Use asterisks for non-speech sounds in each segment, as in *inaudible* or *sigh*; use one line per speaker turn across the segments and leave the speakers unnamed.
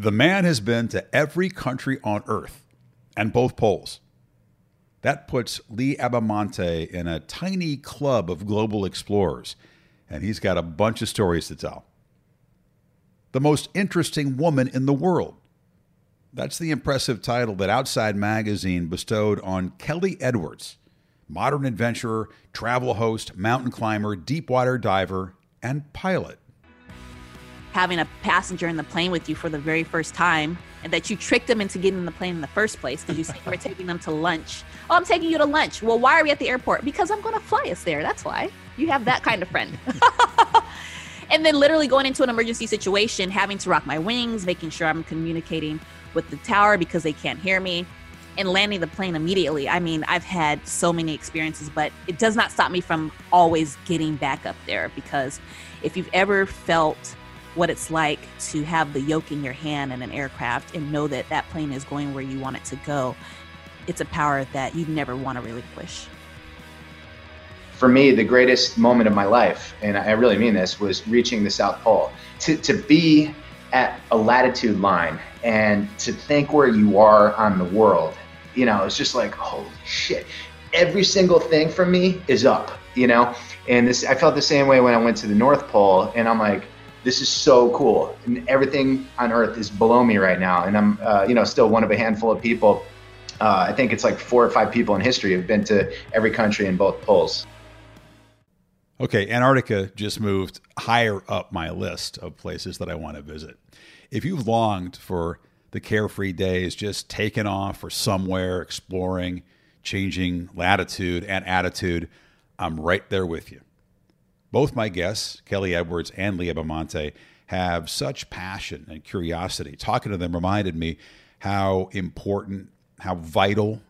The man has been to every country on earth and both poles. That puts Lee Abbamonte in a tiny club of global explorers, and he's got a bunch of stories to tell. The most interesting woman in the world. That's the impressive title that Outside Magazine bestowed on Kelly Edwards, modern adventurer, travel host, mountain climber, deep water diver, and pilot.
Having a passenger in the plane with you for the very first time, and that you tricked them into getting in the plane in the first place because you said you were taking them to lunch. Oh, I'm taking you to lunch. Well, why are we at the airport? Because I'm going to fly us there. That's why. You have that kind of friend. *laughs* and then literally going into an emergency situation, having to rock my wings, making sure I'm communicating with the tower because they can't hear me and landing the plane immediately. I mean, I've had so many experiences, but it does not stop me from always getting back up there because if you've ever felt what it's like to have the yoke in your hand in an aircraft and know that that plane is going where you want it to go, it's a power that you never want to relinquish.
For me, the greatest moment of my life, and I really mean this, was reaching the South Pole. To, to be at a latitude line and to think where you are on the world you know, it's just like, holy shit. Every single thing for me is up, you know? And this, I felt the same way when I went to the North Pole, and I'm like, this is so cool. And everything on Earth is below me right now. And I'm, uh, you know, still one of a handful of people. Uh, I think it's like four or five people in history have been to every country in both poles.
Okay, Antarctica just moved higher up my list of places that I want to visit. If you've longed for the carefree days, just taking off or somewhere, exploring, changing latitude and attitude, I'm right there with you. Both my guests, Kelly Edwards and Lee Abbamonte, have such passion and curiosity. Talking to them reminded me how important, how vital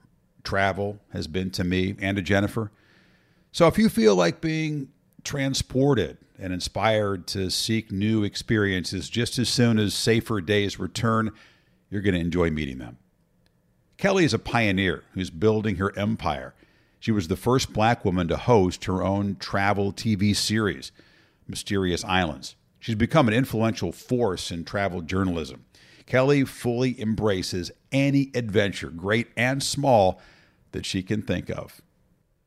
travel has been to me and to Jennifer. So if you feel like being transported and inspired to seek new experiences just as soon as safer days return, you're going to enjoy meeting them. Kelly is a pioneer who's building her empire. She was the first black woman to host her own travel TV series, Mysterious Islands. She's become an influential force in travel journalism. Kelly fully embraces any adventure, great and small, that she can think of.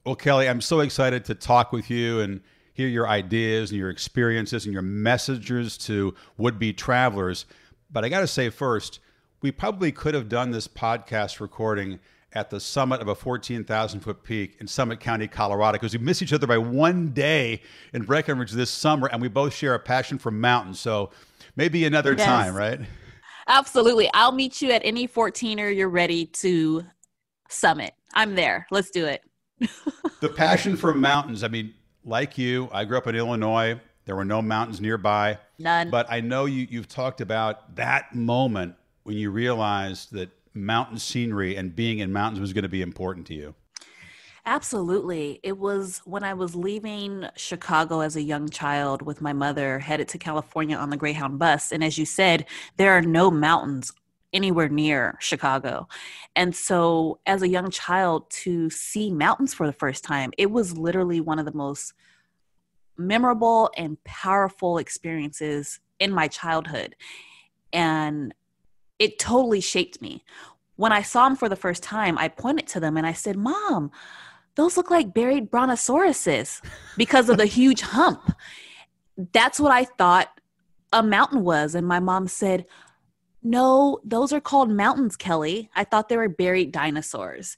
Well, Kelly, I'm so excited to talk with you and hear your ideas and your experiences and your messages to would be travelers. But I got to say first, we probably could have done this podcast recording at the summit of a 14,000 foot peak in Summit County, Colorado, because we miss each other by one day in Breckenridge this summer, and we both share a passion for mountains. So maybe another yes. time, right?
Absolutely. I'll meet you at any 14er you're ready to summit. I'm there. Let's do it. *laughs*
the passion for mountains. I mean, like you, I grew up in Illinois. There were no mountains nearby.
None.
But I know you, you've talked about that moment when you realized that mountain scenery and being in mountains was going to be important to you?
Absolutely. It was when I was leaving Chicago as a young child with my mother, headed to California on the Greyhound bus. And as you said, there are no mountains anywhere near Chicago. And so, as a young child, to see mountains for the first time, it was literally one of the most memorable and powerful experiences in my childhood. And it totally shaped me. When I saw them for the first time, I pointed to them and I said, Mom, those look like buried brontosauruses because of the huge hump. That's what I thought a mountain was. And my mom said, No, those are called mountains, Kelly. I thought they were buried dinosaurs.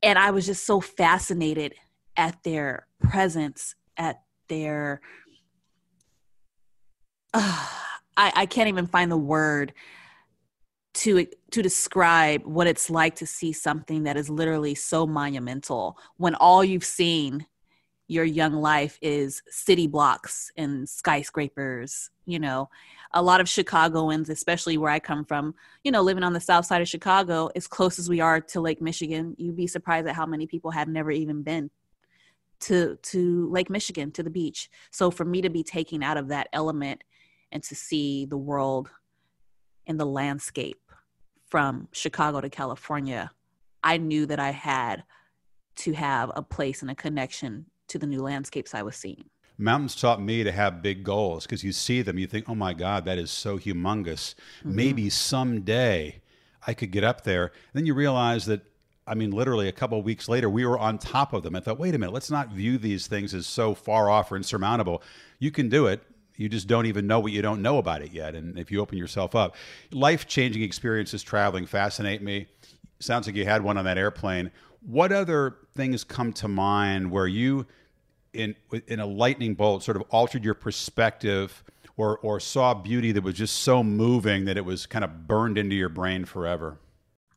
And I was just so fascinated at their presence, at their. Uh, *sighs* I, I can't even find the word to to describe what it's like to see something that is literally so monumental when all you've seen your young life is city blocks and skyscrapers you know? A lot of chicagoans especially where i come from you know living on the south side of chicago as close as we are to lake michigan you'd be surprised at how many people have never even been to to lake michigan to the beach. So for me to be taken out of that element and to see the world and the landscape from Chicago to California, I knew that I had to have a place and a connection to the new landscapes I was seeing.
mountains taught me to have big goals because you see them, you think, oh my God, that is so humongous. Mm-hmm. Maybe someday I could get up there. And then you realize that, I mean, literally a couple of weeks later, we were on top of them. I thought, wait a minute, let's not view these things as so far off or insurmountable. You can do it. You just don't even know what you don't know about it yet. And if you open yourself up, life changing experiences traveling fascinate me. Sounds like you had one on that airplane. What other things come to mind where you in in a lightning bolt sort of altered your perspective or or saw beauty that was just so moving that it was kind of burned into your brain forever?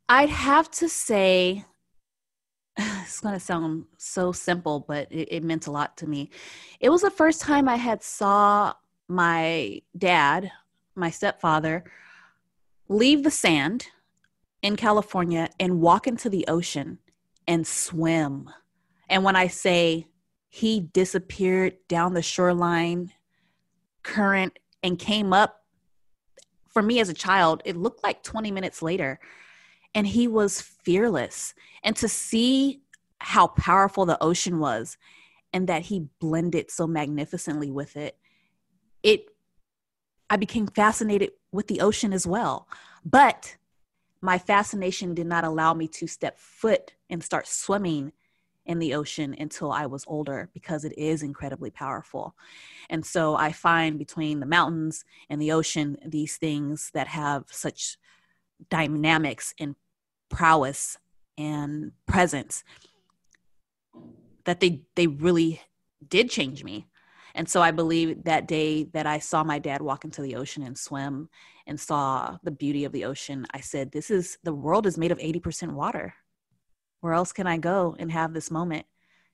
I'd have to say *sighs* it's going to sound so simple, but it, it, meant a lot to me. It was the first time I had saw my dad, my stepfather, leave the sand in California and walk into the ocean and swim. And when I say he disappeared down the shoreline current and came up for me as a child it looked like 20 minutes later and he was fearless and to see how powerful the ocean was and that he blended so magnificently with it it i became fascinated with the ocean as well but my fascination did not allow me to step foot and start swimming in the ocean until I was older because it is incredibly powerful. And so I find between the mountains and the ocean these things that have such dynamics and prowess and presence that they they really did change me. And so I believe that day that I saw my dad walk into the ocean and swim and saw the beauty of the ocean, I said, This is the world is made of 80% water where else can I go and have this moment,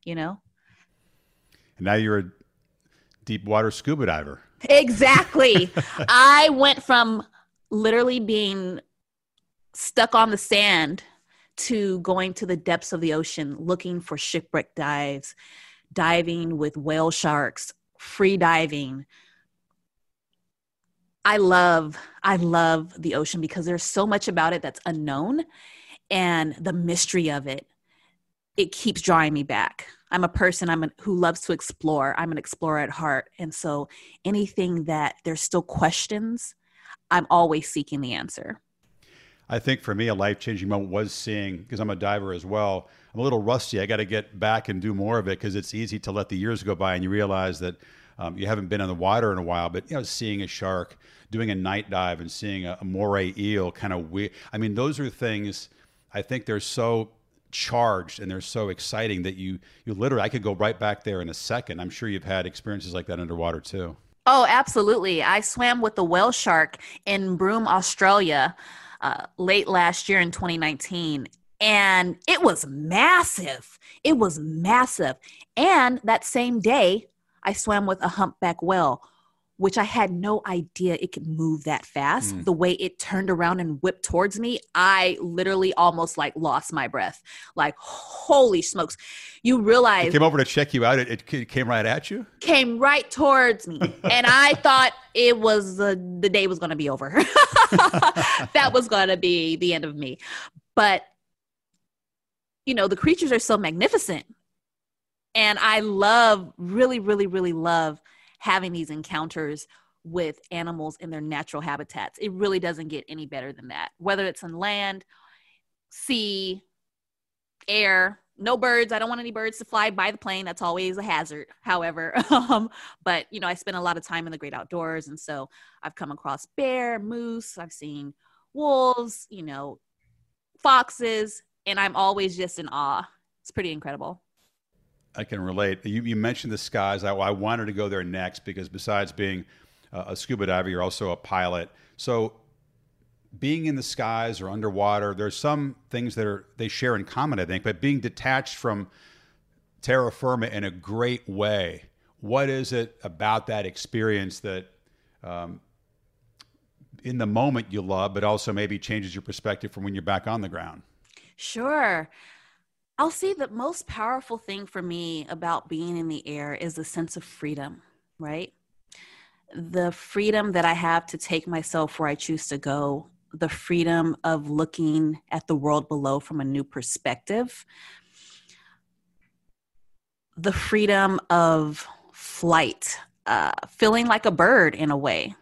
you know?
And now you're a deep water scuba diver.
Exactly. *laughs* I went from literally being stuck on the sand to going to the depths of the ocean looking for shipwreck dives, diving with whale sharks, free diving. I love I love the ocean because there's so much about it that's unknown and the mystery of it it keeps drawing me back. I'm a person i'm a, who loves to explore. I'm an explorer at heart. And so anything that there's still questions i'm always seeking the answer.
I think for me a life-changing moment was seeing because i'm a diver as well i'm a little rusty i got to get back and do more of it because it's easy to let the years go by and you realize that um, you haven't been in the water in a while but you know seeing a shark doing a night dive and seeing a, a moray eel kind of weird i mean those are things I think they're so charged and they're so exciting that you you literally I could go right back there in a second. I'm sure you've had experiences like that underwater too.
Oh, absolutely. I swam with the whale shark in Broome, Australia, uh, late last year in 2019. And it was massive. It was massive. And that same day, I swam with a humpback whale which I had no idea it could move that fast. Mm. The way it turned around and whipped towards me, I literally almost like lost my breath. Like, holy smokes. You realize.
It came over to check you out. It, it came right at you?
Came right towards me. *laughs* and I thought it was the, the day was going to be over. *laughs* that was going to be the end of me. But, you know, the creatures are so magnificent. And I love, really, really, really love having these encounters with animals in their natural habitats. It really doesn't get any better than that. Whether it's on land, sea, air, no birds. I don't want any birds to fly by the plane. That's always a hazard. However, *laughs* um, but you know, I spend a lot of time in the great outdoors, and so I've come across bear, moose. I've seen wolves. You know, foxes, and I'm always just in awe. It's pretty incredible.
I can relate. You, you mentioned the skies. I, I, wanted to go there next because besides being a scuba diver, you're also a pilot. So being in the skies or underwater, there's some things that are they share in common, I think. But being detached from terra firma in a great way, what is it about that experience that, um, in the moment you love, but also maybe changes your perspective from when you're back on the ground?
Sure. I'll say the most powerful thing for me about being in the air is the sense of freedom, right? The freedom that I have to take myself where I choose to go, the freedom of looking at the world below from a new perspective, the freedom of flight, uh, feeling like a bird in a way.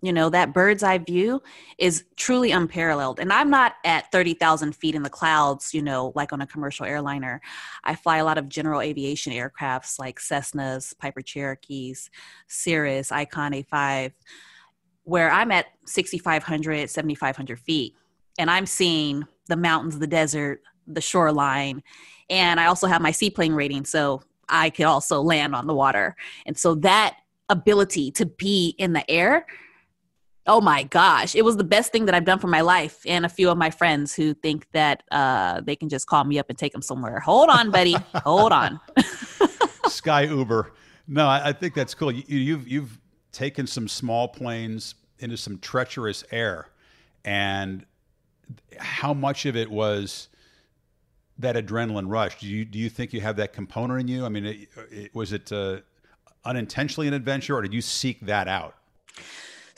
You know, that bird's eye view is truly unparalleled. And I'm not at 30,000 feet in the clouds, you know, like on a commercial airliner. I fly a lot of general aviation aircrafts like Cessnas, Piper Cherokees, Cirrus, Icon A5, where I'm at 6,500, 7,500 feet. And I'm seeing the mountains, the desert, the shoreline. And I also have my seaplane rating. So I could also land on the water. And so that ability to be in the air oh my gosh it was the best thing that i've done for my life and a few of my friends who think that uh, they can just call me up and take them somewhere. Hold on buddy. Hold on. *laughs*
Sky uber. No I, I, think that's cool. You, you've you've taken some small planes into some treacherous air and how much of it was that adrenaline rush? Do you do you think you have that component in you? I mean it, it, was it uh, unintentionally an adventure or did you seek that out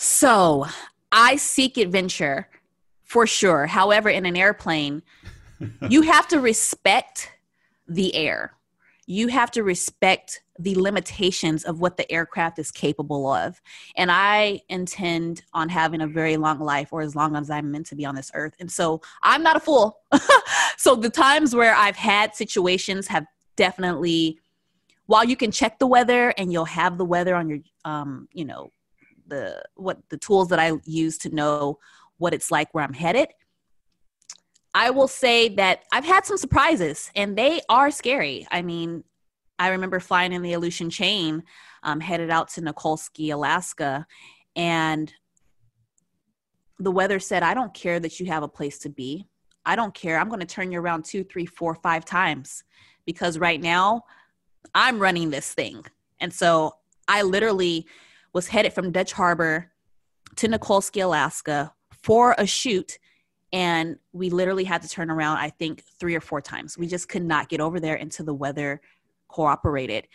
so I seek adventure for sure. However, in an airplane, *laughs* you have to respect the air. You have to respect the limitations of what the aircraft is capable of. And I intend on having a very long life or as long as I'm meant to be on this earth. And so I'm not a fool. *laughs* so the times where I've had situations have definitely while you can check the weather and you'll have the weather on your um, you know, the what the tools that I use to know what it's like where I'm headed. I will say that I've had some surprises and they are scary. I mean, I remember flying in the Aleutian chain, um, headed out to Nikolsky, Alaska, and the weather said, I don't care that you have a place to be. I don't care. I'm going to turn you around two, three, four, five times because right now I'm running this thing. And so I literally was headed from Dutch Harbor to Nikolsky, Alaska for a shoot. And we literally had to turn around, I think, three or four times. We just could not get over there until the weather cooperated.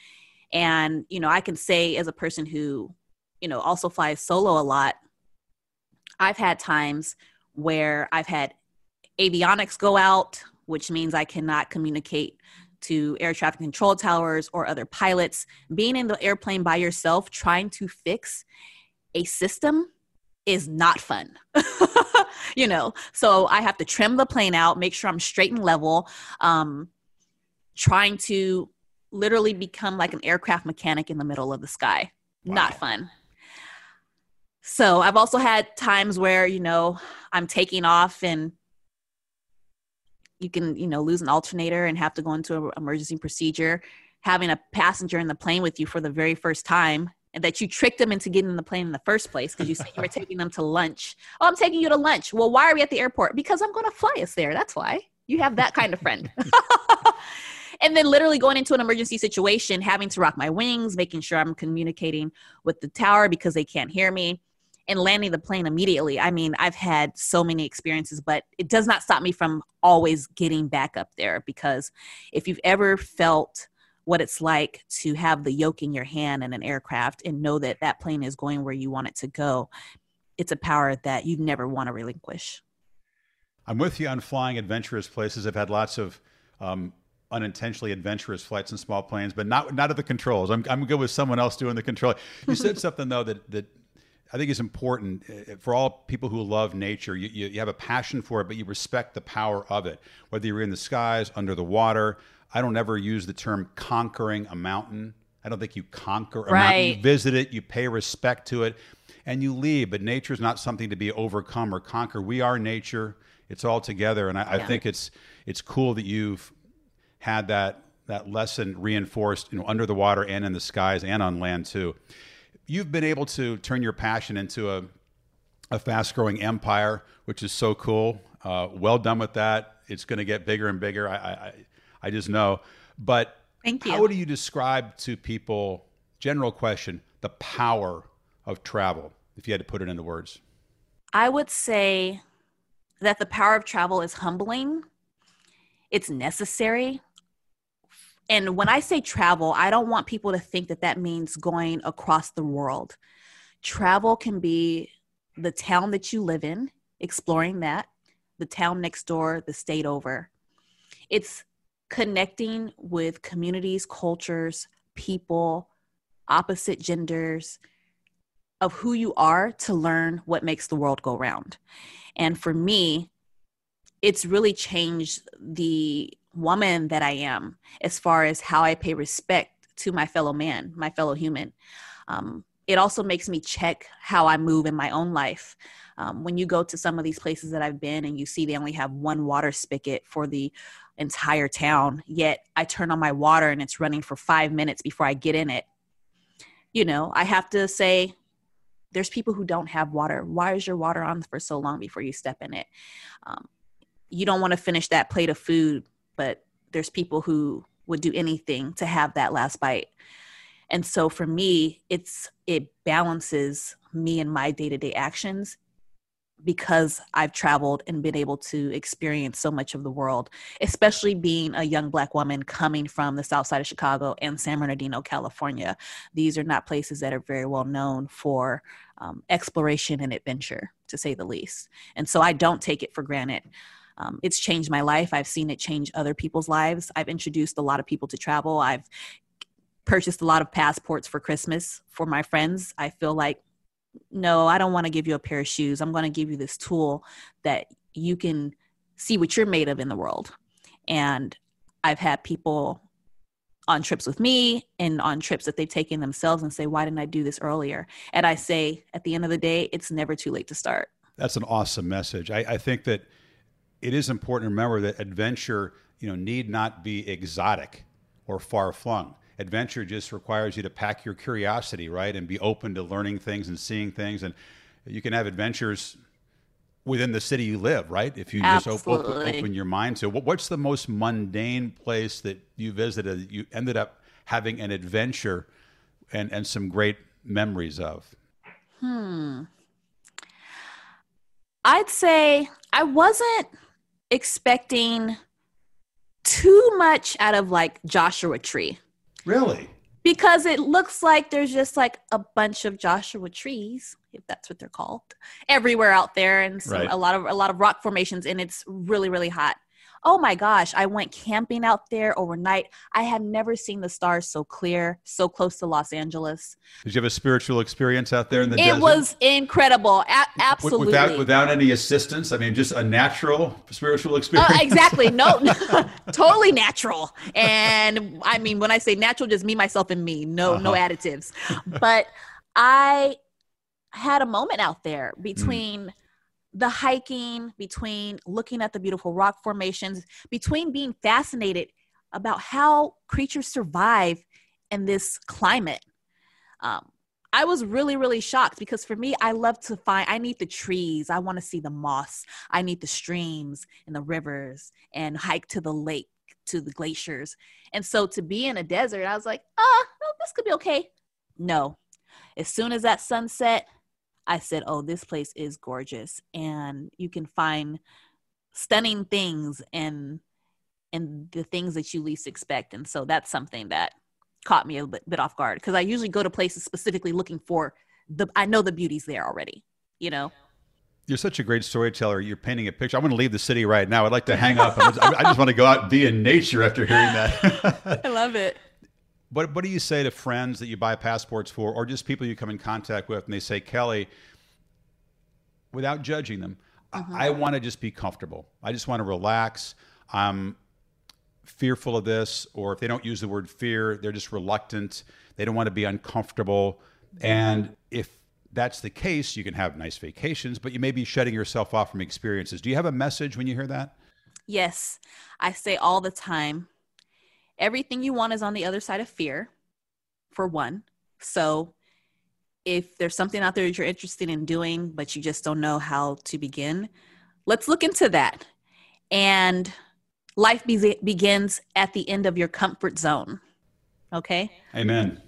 And, you know, I can say as a person who, you know, also flies solo a lot, I've had times where I've had avionics go out, which means I cannot communicate to air traffic control towers or other pilots, being in the airplane by yourself trying to fix a system is not fun. *laughs* you know, so I have to trim the plane out, make sure I'm straight and level, um, trying to literally become like an aircraft mechanic in the middle of the sky. Wow. Not fun. So I've also had times where, you know, I'm taking off and you can you know lose an alternator and have to go into an emergency procedure. Having a passenger in the plane with you for the very first time and that you tricked them into getting in the plane in the first place because you said you were taking them to lunch. Oh i'm taking you to lunch. Well why are we at the airport? Because i'm going to fly us there that's why. You have that kind of friend. *laughs* And then literally going into an emergency situation having to rock my wings making sure i'm communicating with the tower because they can't hear me and landing the plane immediately. I mean, I've had so many experiences, but it does not stop me from always getting back up there because if you've ever felt what it's like to have the yoke in your hand in an aircraft and know that that plane is going where you want it to go, it's a power that you never want to relinquish.
I'm with you on flying adventurous places. I've had lots of um, unintentionally adventurous flights in small planes, but not not at the controls. I'm I'm good with someone else doing the control. You said *laughs* something though that that I think it's important uh, for all people who love nature. You, you, you, have a passion for it, but you respect the power of it. Whether you're in the skies, under the water. I don't ever use the term conquering a mountain. I don't think you conquer a right. mountain. You visit it, you pay respect to it, and you leave. But nature is not something to be overcome or conquer. We are nature. It's all together, and I, yeah. I think it's it's cool that you've had that that lesson reinforced, you know, under the water and in the skies and on land too you've been able to turn your passion into a, a fast growing empire, which is so cool. Uh, well done with that. It's going to get bigger and bigger. I, I, I just know. But
Thank you.
how do you describe to people, general question, the power of travel, if you had to put it into words?
I would say that the power of travel is humbling, it's necessary, and when I say travel, I don't want people to think that that means going across the world. Travel can be the town that you live in, exploring that, the town next door, the state over. It's connecting with communities, cultures, people, opposite genders, of who you are to learn what makes the world go round. And for me, it's really changed the woman that I am as far as how I pay respect to my fellow man, my fellow human. Um, it also makes me check how I move in my own life. Um, when you go to some of these places that I've been and you see they only have one water spigot for the entire town, yet I turn on my water and it's running for five minutes before I get in it. You know, I have to say, there's people who don't have water. Why is your water on for so long before you step in it? Um, you don't want to finish that plate of food, but there's people who would do anything to have that last bite. And so for me, it's it balances me and my day-to-day actions because I've traveled and been able to experience so much of the world, especially being a young black woman coming from the south side of Chicago and San Bernardino, California. These are not places that are very well known for um, exploration and adventure, to say the least. And so I don't take it for granted. Um, it's changed my life. I've seen it change other people's lives. I've introduced a lot of people to travel. I've purchased a lot of passports for Christmas for my friends. I feel like, no, I don't want to give you a pair of shoes. I'm going to give you this tool that you can see what you're made of in the world. And I've had people on trips with me and on trips that they've taken themselves and say, Why didn't I do this earlier? And I say, at the end of the day, it's never too late to start.
That's an awesome message. I, I think that it is important to remember that adventure, you know, need not be exotic or far flung. Adventure just requires you to pack your curiosity, right, and be open to learning things and seeing things. And you can have adventures within the city you live, right? If you just open, open, your mind to what's the most mundane place that you visited, you ended up having an adventure and, and some great memories of?
Hmm. I'd say I wasn't expecting too much out of like Joshua Tree.
Really?
Because it looks like there's just like a bunch of Joshua trees, if that's what they're called, everywhere out there, and so right. a lot of a lot of rock formations, and it's really really hot oh my gosh, I went camping out there overnight. I had never seen the stars so clear, so close to Los Angeles.
Did you have a spiritual experience out there in the
it
desert?
It was incredible. A- absolutely.
Without, without any assistance? I mean, just a natural spiritual experience? Uh,
exactly. No, *laughs* *laughs* totally natural. And I mean, when I say natural, just me, myself, and me. No, uh-huh. no additives. But I had a moment out there *laughs* between. Mm the hiking, between looking at the beautiful rock formations, between being fascinated about how creatures survive in this climate. Um, I was really, really shocked because for me, I love to find, I need the trees. I want to see the moss. I need the streams and the rivers and hike to the lake, to the glaciers. And so to be in a desert, I was like, ah, oh, this could be okay. No. As soon as that sunset, I said, "Oh, this place is gorgeous, and you can find stunning things and and the things that you least expect." And so that's something that caught me a bit, bit off guard because I usually go to places specifically looking for the. I know the beauty's there already, you know.
You're such a great storyteller. You're painting a picture. I want to leave the city right now. I'd like to hang up. *laughs* I just want to go out and be in nature after hearing that.
I love it.
What what do you say to friends that you buy passports for, or just people you come in contact with, and they say, Kelly, without judging them, mm-hmm. I, I want to just be comfortable. I just want to relax. I'm fearful of this, or if they don't use the word fear, they're just reluctant. They don't want to be uncomfortable. And if that's the case, you can have nice vacations, but you may be shutting yourself off from experiences. Do you have a message when you hear that?
Yes. I say all the time everything you want is on the other side of fear, for one. So if there's something out there that you're interested in doing, but you just don't know how to begin, let's look into that. And life be- begins at the end of your comfort zone. Okay?
Amen.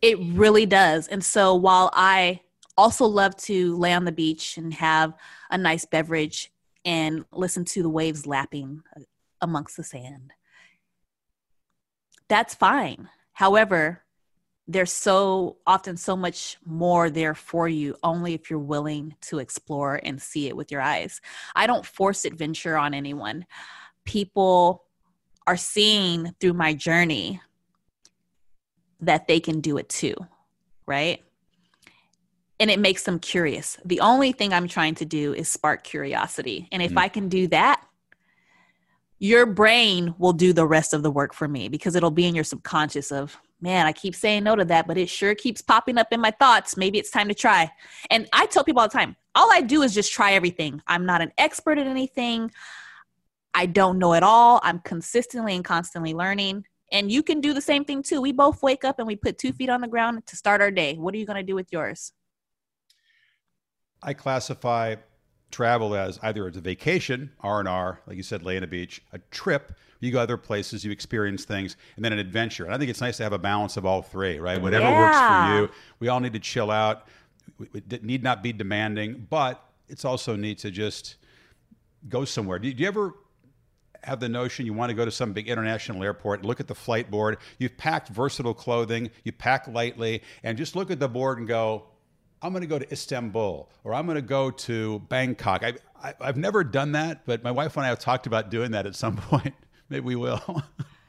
It really does. And so while I also love to lay on the beach and have a nice beverage and listen to the waves lapping uh, amongst the sand, that's fine. However, there's so often so much more there for you only if you're willing to explore and see it with your eyes. I don't force adventure on anyone. People are seeing through my journey that they can do it too, right? And it makes them curious. The only thing I'm trying to do is spark curiosity. And if mm. I can do that, your brain will do the rest of the work for me because it'll be in your subconscious of, man, I keep saying no to that, but it sure keeps popping up in my thoughts. Maybe it's time to try. And I tell people all the time, all I do is just try everything. I'm not an expert at anything. I don't know it all. I'm consistently and constantly learning. And you can do the same thing too. We both wake up and we put two feet on the ground to start our day. What are you going to do with yours?
I classify travel as either as a vacation, R&R, like you said, lay on the beach, a trip, you go other places, you experience things, and then an adventure. And I think it's nice to have a balance of all three, right? Whatever yeah. works for you. We all need to chill out. It need not be demanding, but it's also neat to just go somewhere. Do you, do you ever have the notion you want to go to some big international airport, look at the flight board, you've packed versatile clothing, you pack lightly, and just look at the board and go, I'm going to go to Istanbul or I'm going to go to Bangkok. I, I, I've never done that, but my wife and I have talked about doing that at some *laughs* point. Maybe we will.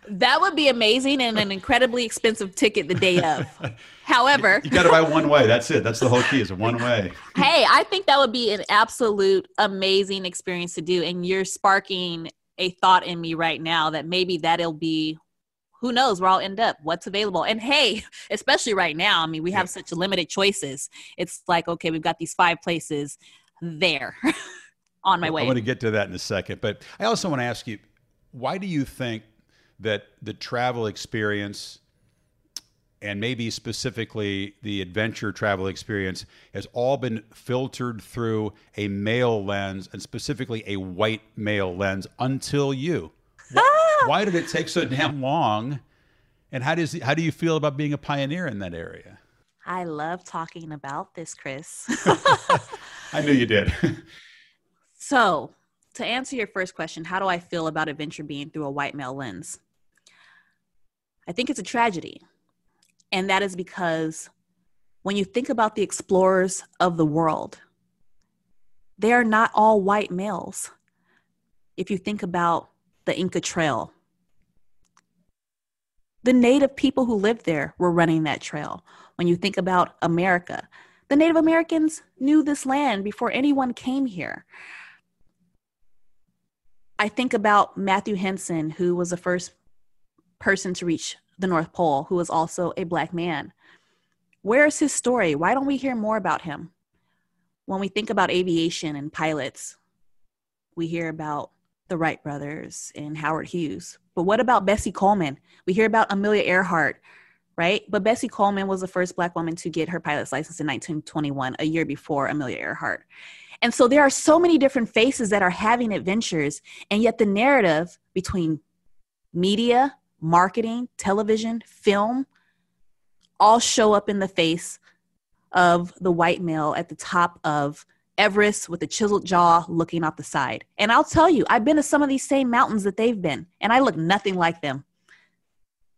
That would be amazing and an incredibly expensive ticket the day of. *laughs* However,
you, you got to buy one way. That's it. That's the whole key is one way.
hey, I think that would be an absolute amazing experience to do. And you're sparking a thought in me right now that maybe that'll be who knows where I'll end up, what's available. And hey, *laughs* especially right now, I mean, we have yeah. such limited choices. It's like, okay, we've got these five places there *laughs* on my way.
I'm going to get to that in a second. But I also want to ask you, why do you think that the travel experience and maybe specifically the adventure travel experience has all been filtered through a male lens and specifically a white male lens until you. *laughs* Why, why did it take so damn long? And how does how do you feel about being a pioneer in that area?
I love talking about this, Chris. *laughs*
I knew you did. *laughs*
so, to answer your first question, how do I feel about adventure being through a white male lens? I think it's a tragedy. And that is because when you think about the explorers of the world, they are not all white males. If you think about the Inca Trail, the native people who lived there were running that trail. When you think about America, the Native Americans knew this land before anyone came here. I think about Matthew Henson, who was the first person to reach the North Pole, who was also a black man. Where's his story? Why don't we hear more about him? When we think about aviation and pilots, we hear about the Wright brothers and Howard Hughes. But what about Bessie Coleman? We hear about Amelia Earhart, right? But Bessie Coleman was the first black woman to get her pilot's license in 1921, a year before Amelia Earhart. And so there are so many different faces that are having adventures, and yet the narrative between media, marketing, television, film, all show up in the face of the white male at the top of Everest with a chiseled jaw looking out the side. And I'll tell you, I've been to some of these same mountains that they've been, and I look nothing like them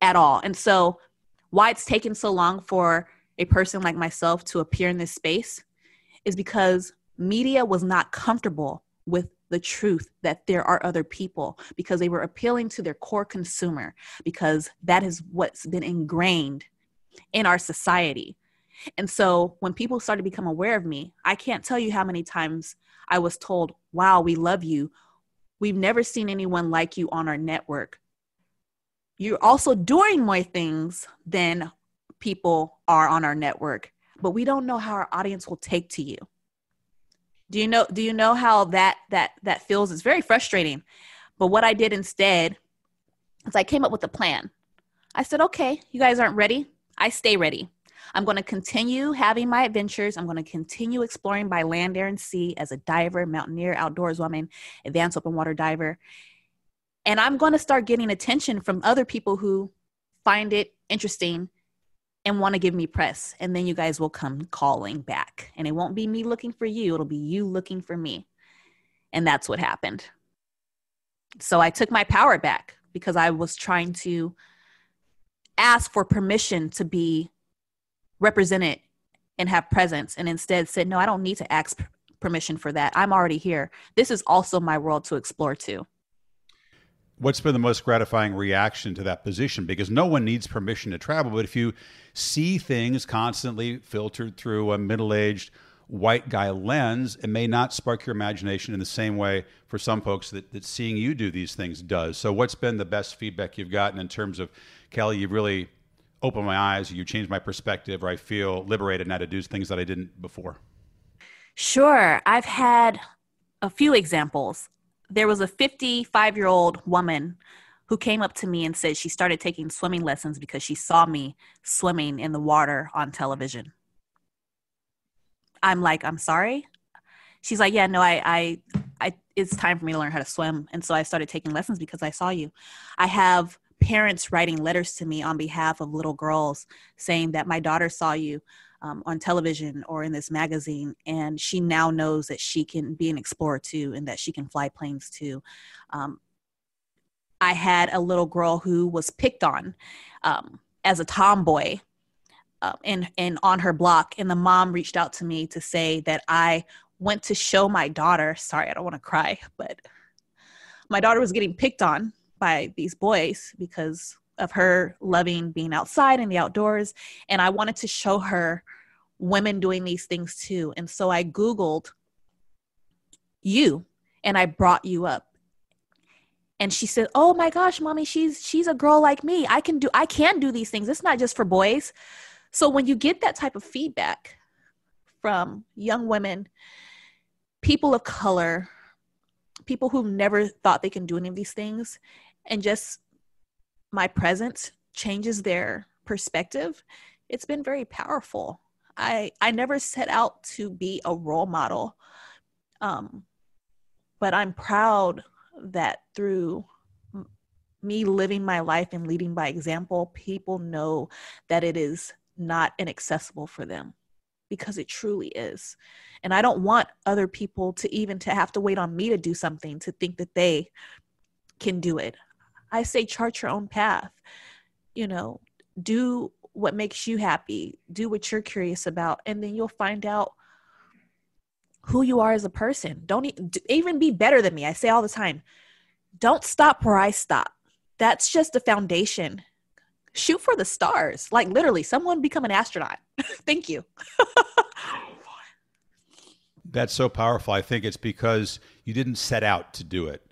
at all. And so, why it's taken so long for a person like myself to appear in this space is because media was not comfortable with the truth that there are other people because they were appealing to their core consumer because that is what's been ingrained in our society. And so when people started to become aware of me, I can't tell you how many times I was told, Wow, we love you. We've never seen anyone like you on our network. You're also doing more things than people are on our network, but we don't know how our audience will take to you. Do you know do you know how that that that feels? It's very frustrating. But what i did instead is i came up with a plan. I said okay you guys aren't ready. I stay ready i'm going to continue having my adventures i'm going to continue exploring by land air and sea as a diver mountaineer outdoors woman advanced open water diver and i'm going to start getting attention from other people who find it interesting and want to give me press. And then you guys will come calling back. And it won't be me looking for you, it'll be you looking for me. And that's what happened. So I took my power back because I was trying to ask for permission to be represented and have presence and instead said, no, I don't need to ask permission for that. I'm already here. This is also my world to explore too
what's been the most gratifying reaction to that position? Because no one needs permission to travel, but if you see things constantly filtered through a middle aged white guy lens, it may not spark your imagination in the same way for some folks that, that seeing you do these things does. So, what's been the best feedback you've gotten in terms of Kelly? You've really opened my eyes, you changed my perspective, or I feel liberated now to do things that I didn't before.
Sure. I've had a few examples. There was a 55 year old woman who came up to me and said she started taking swimming lessons because she saw me swimming in the water on television. I'm like, I'm sorry. She's like, yeah, no, I, I, I, it's time for me to learn how to swim. And so I started taking lessons because I saw you. I have parents writing letters to me on behalf of little girls saying that my daughter saw you um, on television or in this magazine, and she now knows that she can be an explorer too and that she can fly planes too. Um, I had a little girl who was picked on um, as a tomboy uh, and and on her block and the mom reached out to me to say that i went to show my daughter sorry i don't want to cry but my daughter was getting picked on by these boys because of her loving being outside in the outdoors. And i wanted to show her women doing these things too. And so i googled you and i brought you up. And she said oh my gosh mommy she's she's a girl like me. I can do i can do these things. It's not just for boys. So when you get that type of feedback from young women, people of color, people who never thought they can do any of these things, and just my presence changes their perspective, it's been very powerful. I I never set out to be a role model, um, but I'm proud that through me living my life and leading by example, people know that it is not inaccessible for them because it truly is and i don't want other people to even to have to wait on me to do something to think that they can do it i say chart your own path you know do what makes you happy do what you're curious about and then you'll find out who you are as a person don't even be better than me i say all the time don't stop where i stop that's just the foundation shoot for the stars. Like literally, someone become an astronaut. *laughs* Thank you.
That's so powerful. I think it's because you didn't set out to do it.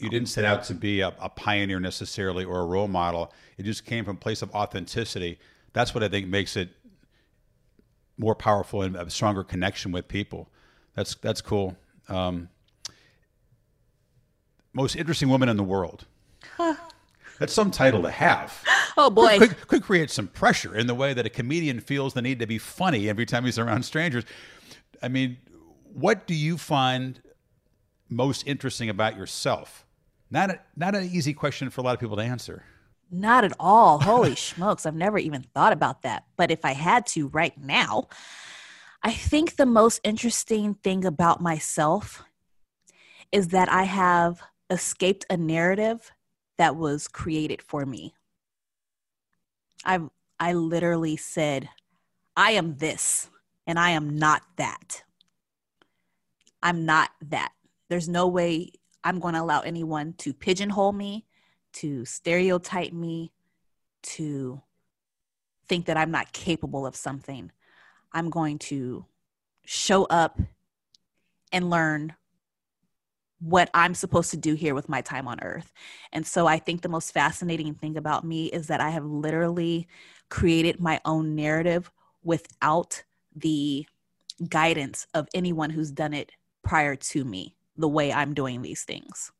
You didn't set out to be a, a, pioneer necessarily or a role model. It just came from a place of authenticity. That's what I think makes it more powerful and a stronger connection with people. That's that's cool. Um, most interesting woman in the world. *laughs* That's some title to have.
Oh boy,
could, could, could, create some pressure in the way that a comedian feels the need to be funny every time he's around strangers. I mean, what do you find most interesting about yourself? Not a, not an easy question for a lot of people to answer.
Not at all. Holy *laughs* smokes, I've never even thought about that. But if I had to right now, I think the most interesting thing about myself is that I have escaped a narrative that was created for me. I I literally said, I am this and I am not that. I'm not that. There's no way I'm going to allow anyone to pigeonhole me, to stereotype me, to think that I'm not capable of something. I'm going to show up and learn what I'm supposed to do here with my time on earth. And so I think the most fascinating thing about me is that I have literally created my own narrative without the guidance of anyone who's done it prior to me, the way I'm doing these things.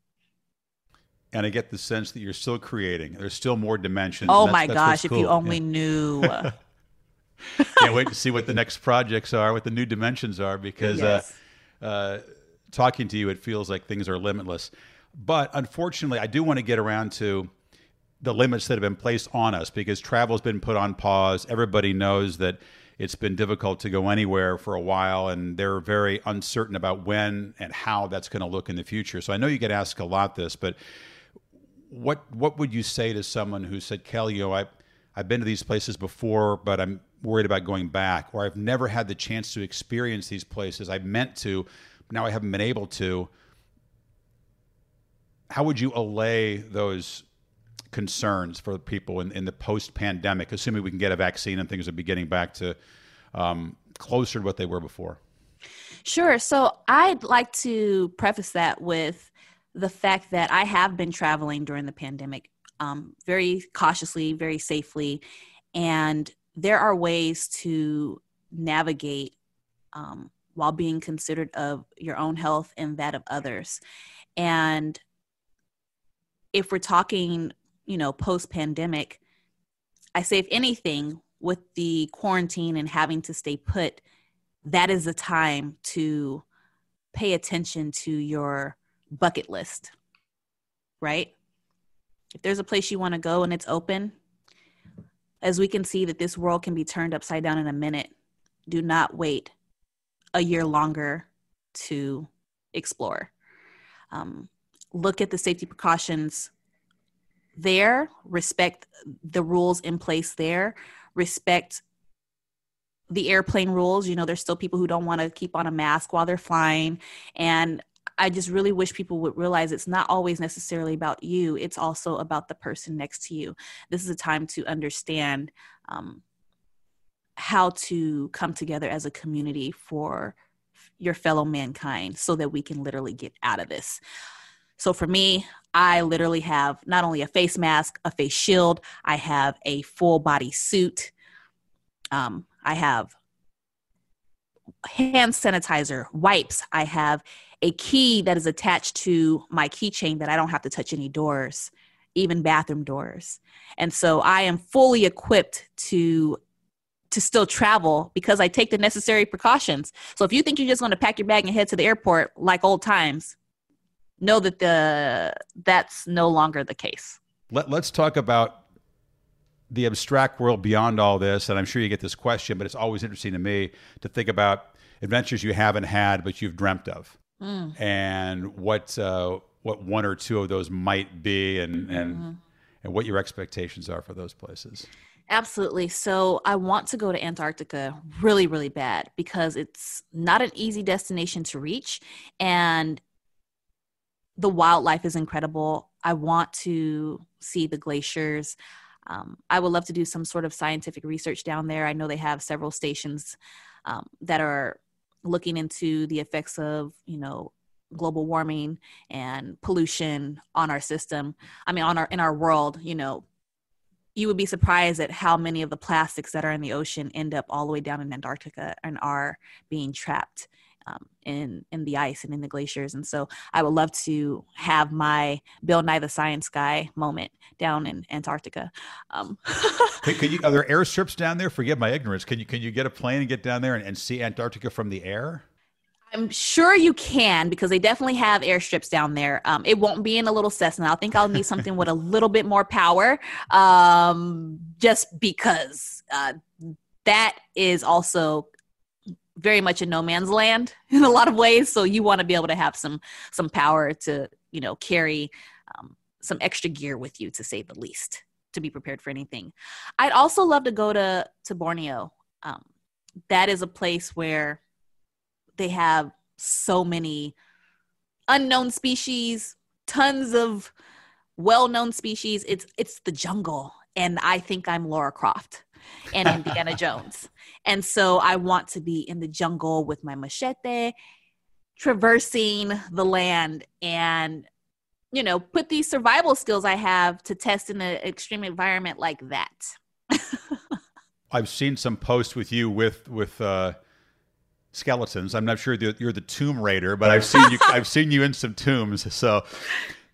And I get the sense that you're still creating. There's still more dimensions.
Oh my gosh, if you only yeah. knew. *laughs*
Can't wait to see what the next projects are, what the new dimensions are, because uh, yes. uh, uh, talking to you, it feels like things are limitless. But unfortunately, I do want to get around to the limits that have been placed on us because travel's been put on pause. Everybody knows that it's been difficult to go anywhere for a while, and they're very uncertain about when and how that's going to look in the future. So I know you get asked a lot this, but what what would you say to someone who said, "Kelly, you know, I I've been to these places before, but I'm worried about going back, or I've never had the chance to experience these places. I meant to, but now I haven't been able to. how would you allay those concerns for people in, in the post pandemic, assuming we can get a vaccine and things will be getting back to um, closer to what they were before?
Sure. So I'd like to preface that with the fact that I have been traveling during the pandemic um, very cautiously, very safely, and there are ways to navigate um, while being considerate of your own health and that of others. And if we're talking, you know, post pandemic, I say, if anything, with the quarantine and having to stay put, that is the time to pay attention to your bucket list, right? If there's a place you want to go and it's open, as we can see that this world can be turned upside down in a minute, do not wait a year longer to explore. Um, look at the safety precautions there, respect the rules in place there, respect the airplane rules. You know, there's still people who don't want to keep on a mask while they're flying. And I just really wish people would realize it's not always necessarily about you, it's also about the person next to you. This is a time to understand um, how to come together as a community for your fellow mankind so that we can literally get out of this. So for me, I literally have not only a face mask, a face shield, I have a full body suit. Um, I have hand sanitizer, wipes. I have a key that is attached to my keychain that I don't have to touch any doors, even bathroom doors. And so I am fully equipped to to still travel because I take the necessary precautions. So if you think you're just going to pack your bag and head to the airport like old times, know that the that's no longer the case.
Let, let's talk about the abstract world beyond all this. And I'm sure you get this question, but it's always interesting to me to think about adventures you haven't had but you've dreamt of, mm. and what uh, what one or two of those might be, and and mm-hmm. and what your expectations are for those places.
Absolutely. So I want to go to Antarctica really, really bad because it's not an easy destination to reach. And the wildlife is incredible. I want to see the glaciers. Um, I would love to do some sort of scientific research down there. I know they have several stations um, that are looking into the effects of, you know, global warming and pollution on our system. I mean, on our in our world. You know, you would be surprised at how many of the plastics that are in the ocean end up all the way down in Antarctica and are being trapped um, in in the ice and in the glaciers. And so I would love to have my Bill Nye the Science Guy moment down in Antarctica. Um. *laughs*
can, you, are there airstrips down there? Forgive my ignorance. Can you can you get a plane and get down there and, and see Antarctica from the air?
I'm sure you can because they definitely have airstrips down there. Um, it won't be in a little Cessna. I think I'll need something with a *laughs* little bit more power, um, just because uh, that is also very much a no man's land *laughs* in a lot of ways. So you want to be able to have some some power to you know carry um, some extra gear with you to say the least to be prepared for anything. I'd also love to go to to Borneo. Um, that is a place where they have so many unknown species, tons of well-known species. It's it's the jungle, and I think I'm Lara Croft and Indiana *laughs* Jones. And so I want to be in the jungle with my machete, traversing the land and you know, put these survival skills I have to test in an extreme environment like that. *laughs*
I've seen some posts with you with with uh, skeletons. I'm not sure you're the Tomb Raider, but I've seen you. *laughs* I've seen you in some tombs. So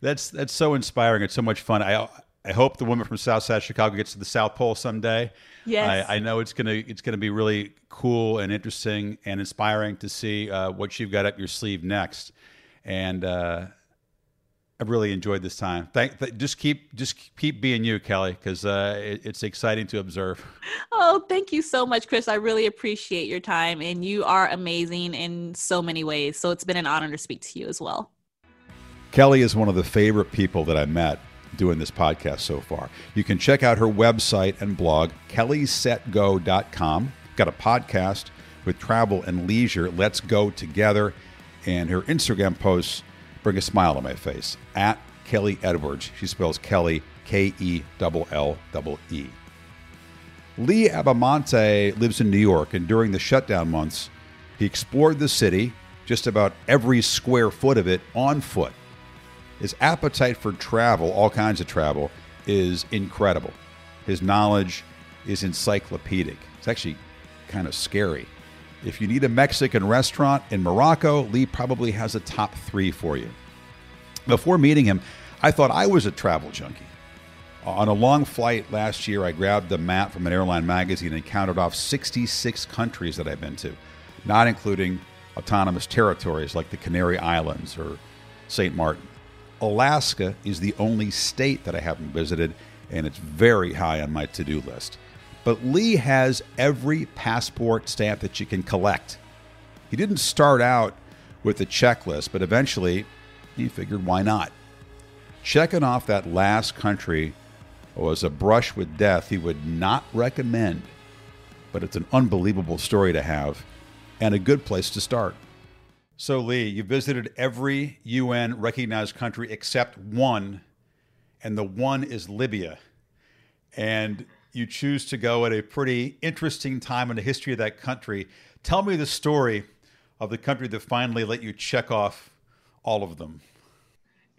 that's that's so inspiring. It's so much fun. I I hope the woman from Southside Chicago gets to the South Pole someday.
Yes,
I, I know it's gonna it's gonna be really cool and interesting and inspiring to see uh, what you've got up your sleeve next. And uh, I've really enjoyed this time. Thank, th- just keep just keep being you, Kellee, because uh, it, it's exciting to observe.
Oh, thank you so much, Chris. I really appreciate your time, and you are amazing in so many ways. So it's been an honor to speak to you as well.
Kellee is one of the favorite people that I met doing this podcast so far. You can check out her website and blog, kellysetgo.com. Got a podcast with travel and leisure, Let's Go Together, and her Instagram posts bring a smile to my face at Kellee Edwards. She spells Kelly K E L L E. Lee Abbamonte lives in New York, and during the shutdown months, he explored the city, just about every square foot of it, on foot. His appetite for travel, all kinds of travel, is incredible. His knowledge is encyclopedic. It's actually kind of scary. If you need a Mexican restaurant in Morocco, Lee probably has a top three for you. Before meeting him, I thought I was a travel junkie. On a long flight last year, I grabbed the map from an airline magazine and counted off 66 countries that I've been to, not including autonomous territories like the Canary Islands or St. Martin. Alaska is the only state that I haven't visited, and it's very high on my to do list. But Lee has every passport stamp that you can collect. He didn't start out with a checklist, but eventually he figured why not? Checking off that last country was a brush with death he would not recommend, but it's an unbelievable story to have and a good place to start. So, Lee, you visited every UN recognized country except one, and the one is Libya. And you choose to go at a pretty interesting time in the history of that country. Tell me the story of the country that finally let you check off all of them.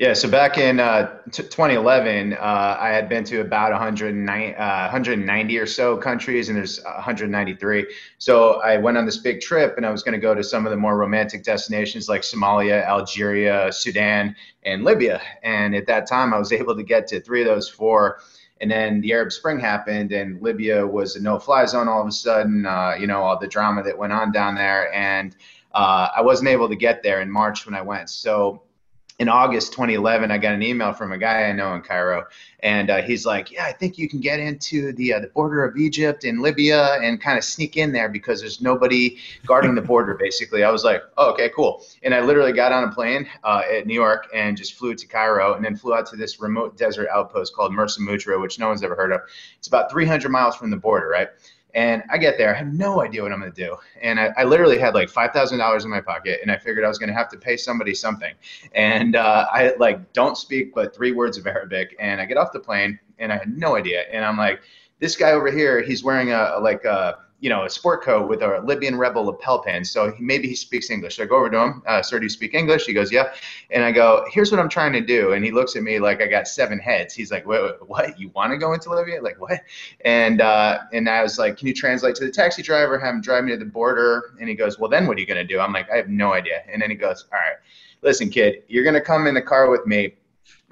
Yeah, so back in uh, t- 2011, uh, I had been to about 190, uh, 190 or so countries, and there's 193. So I went on this big trip, and I was going to go to some of the more romantic destinations like Somalia, Algeria, Sudan, and Libya. And at that time, I was *laughs* able to get to three of those four. And then the Arab Spring happened, and Libya was a no-fly zone all of a sudden. Uh, you know all the drama that went on down there, and uh, I wasn't able to get there in March when I went. So in August 2011, I got an email from a guy I know in Cairo, and uh, he's like, "Yeah, I think you can get into the uh, the border of Egypt and Libya and kind of sneak in there because there's nobody guarding the border." *laughs* Basically, I was like, "Oh, okay, cool." And I literally got on a plane uh, at New York and just flew to Cairo, and then flew out to this remote desert outpost called Mersa Matruh, which no one's ever heard of. It's about 300 miles from the border, right? And I get there, I have no idea what I'm going to do. And I, I, literally had like $5,000 in my pocket, and I figured I was going to have to pay somebody something. And uh, I like don't speak but three words of Arabic. And I get off the plane, and I had no idea. And I'm like, this guy over here, he's wearing a like a you know, a sport coat with a Libyan rebel lapel pin. So he, maybe he speaks English. So I go over to him, uh, sir, do you speak English? He goes, yeah. And I go, here's what I'm trying to do. And he looks at me like I got seven heads. He's like, wait, wait what? You want to go into Libya? Like, what? And, uh, and I was like, can you translate to the taxi driver, have him drive me to the border? And he goes, well, then what are you going to do? I'm like, I have no idea. And then he goes, all right, listen, kid, you're going to come in the car with me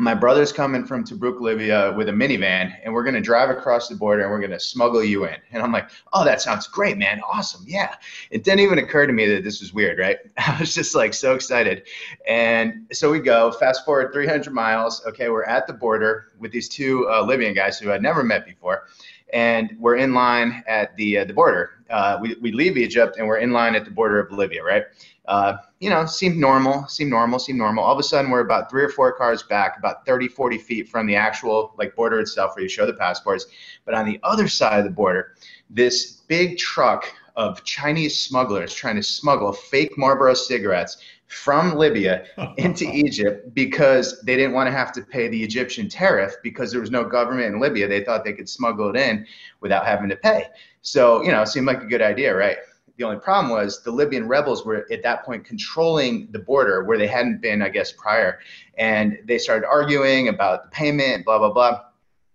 my brother's coming from Tobruk, Libya with a minivan, and we're going to drive across the border and we're going to smuggle you in. And I'm like, oh, that sounds great, man. Awesome. Yeah. It didn't even occur to me that this was weird, right? *laughs* I was just like so excited. And so we go, fast forward 300 miles. Okay, we're at the border with these two uh, Libyan guys who I'd never met before. And we're in line at the, uh, the border. Uh, we, we leave Egypt and we're in line at the border of Libya, right? uh, you know, seemed normal, seemed normal, seemed normal. All of a sudden, we're about three or four cars back, about 30, 40 feet from the actual like border itself where you show the passports. But on the other side of the border, this big truck of Chinese smugglers trying to smuggle fake Marlboro cigarettes from Libya *laughs* into Egypt because they didn't want to have to pay the Egyptian tariff because there was no government in Libya. They thought they could smuggle it in without having to pay. So, you know, it seemed like a good idea, right? The only problem was the Libyan rebels were at that point controlling the border where they hadn't been, I guess, prior. And they started arguing about the payment, blah, blah, blah.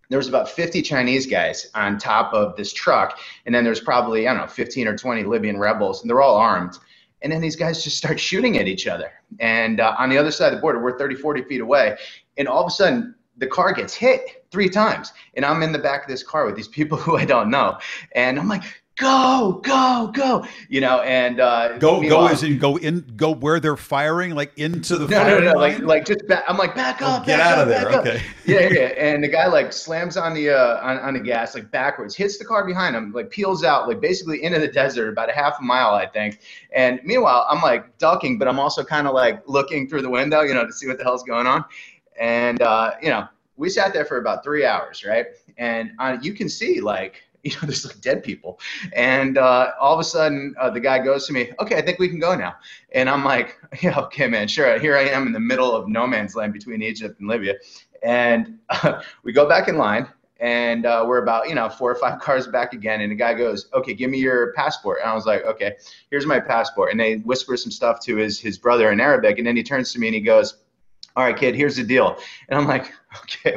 There was about 50 Chinese guys on top of this truck. And then there's probably, I don't know, 15 or 20 Libyan rebels, and they're all armed. And then these guys just start shooting at each other. And uh, on the other side of the border, we're 30, 40 feet away. And all of a sudden, the car gets hit three times. And I'm in the back of this car with these people *laughs* who I don't know. And I'm like, go, go, go, you know, and uh,
go, go as in go in, go where they're firing, like into the *laughs*
no, no, no, like, like just back, I'm like back oh, up,
oh, get
back
out
up,
of there, okay, *laughs*
yeah, yeah, and the guy like slams on the uh on, on the gas like backwards, hits the car behind him, like peels out, like basically into the desert, about a half a mile, I think, and meanwhile I'm like ducking, but I'm also kind of like looking through the window, you know, to see what the hell's going on, and uh, you know, we sat there for about three hours, right, and uh, you can see like you know, *laughs* there's like dead people. And uh, all of a sudden, uh, the guy goes to me, okay, I think we can go now. And I'm like, *laughs* yeah, okay, man, sure. Here I am in the middle of no man's land between Egypt and Libya. And uh, *laughs* we go back in line and uh, we're about you know four or five cars back again and the guy goes okay give me your passport and i was like okay here's my passport and they whisper some stuff to his his brother in arabic and then he turns to me and he goes all right kid here's the deal. And i'm like *laughs* okay.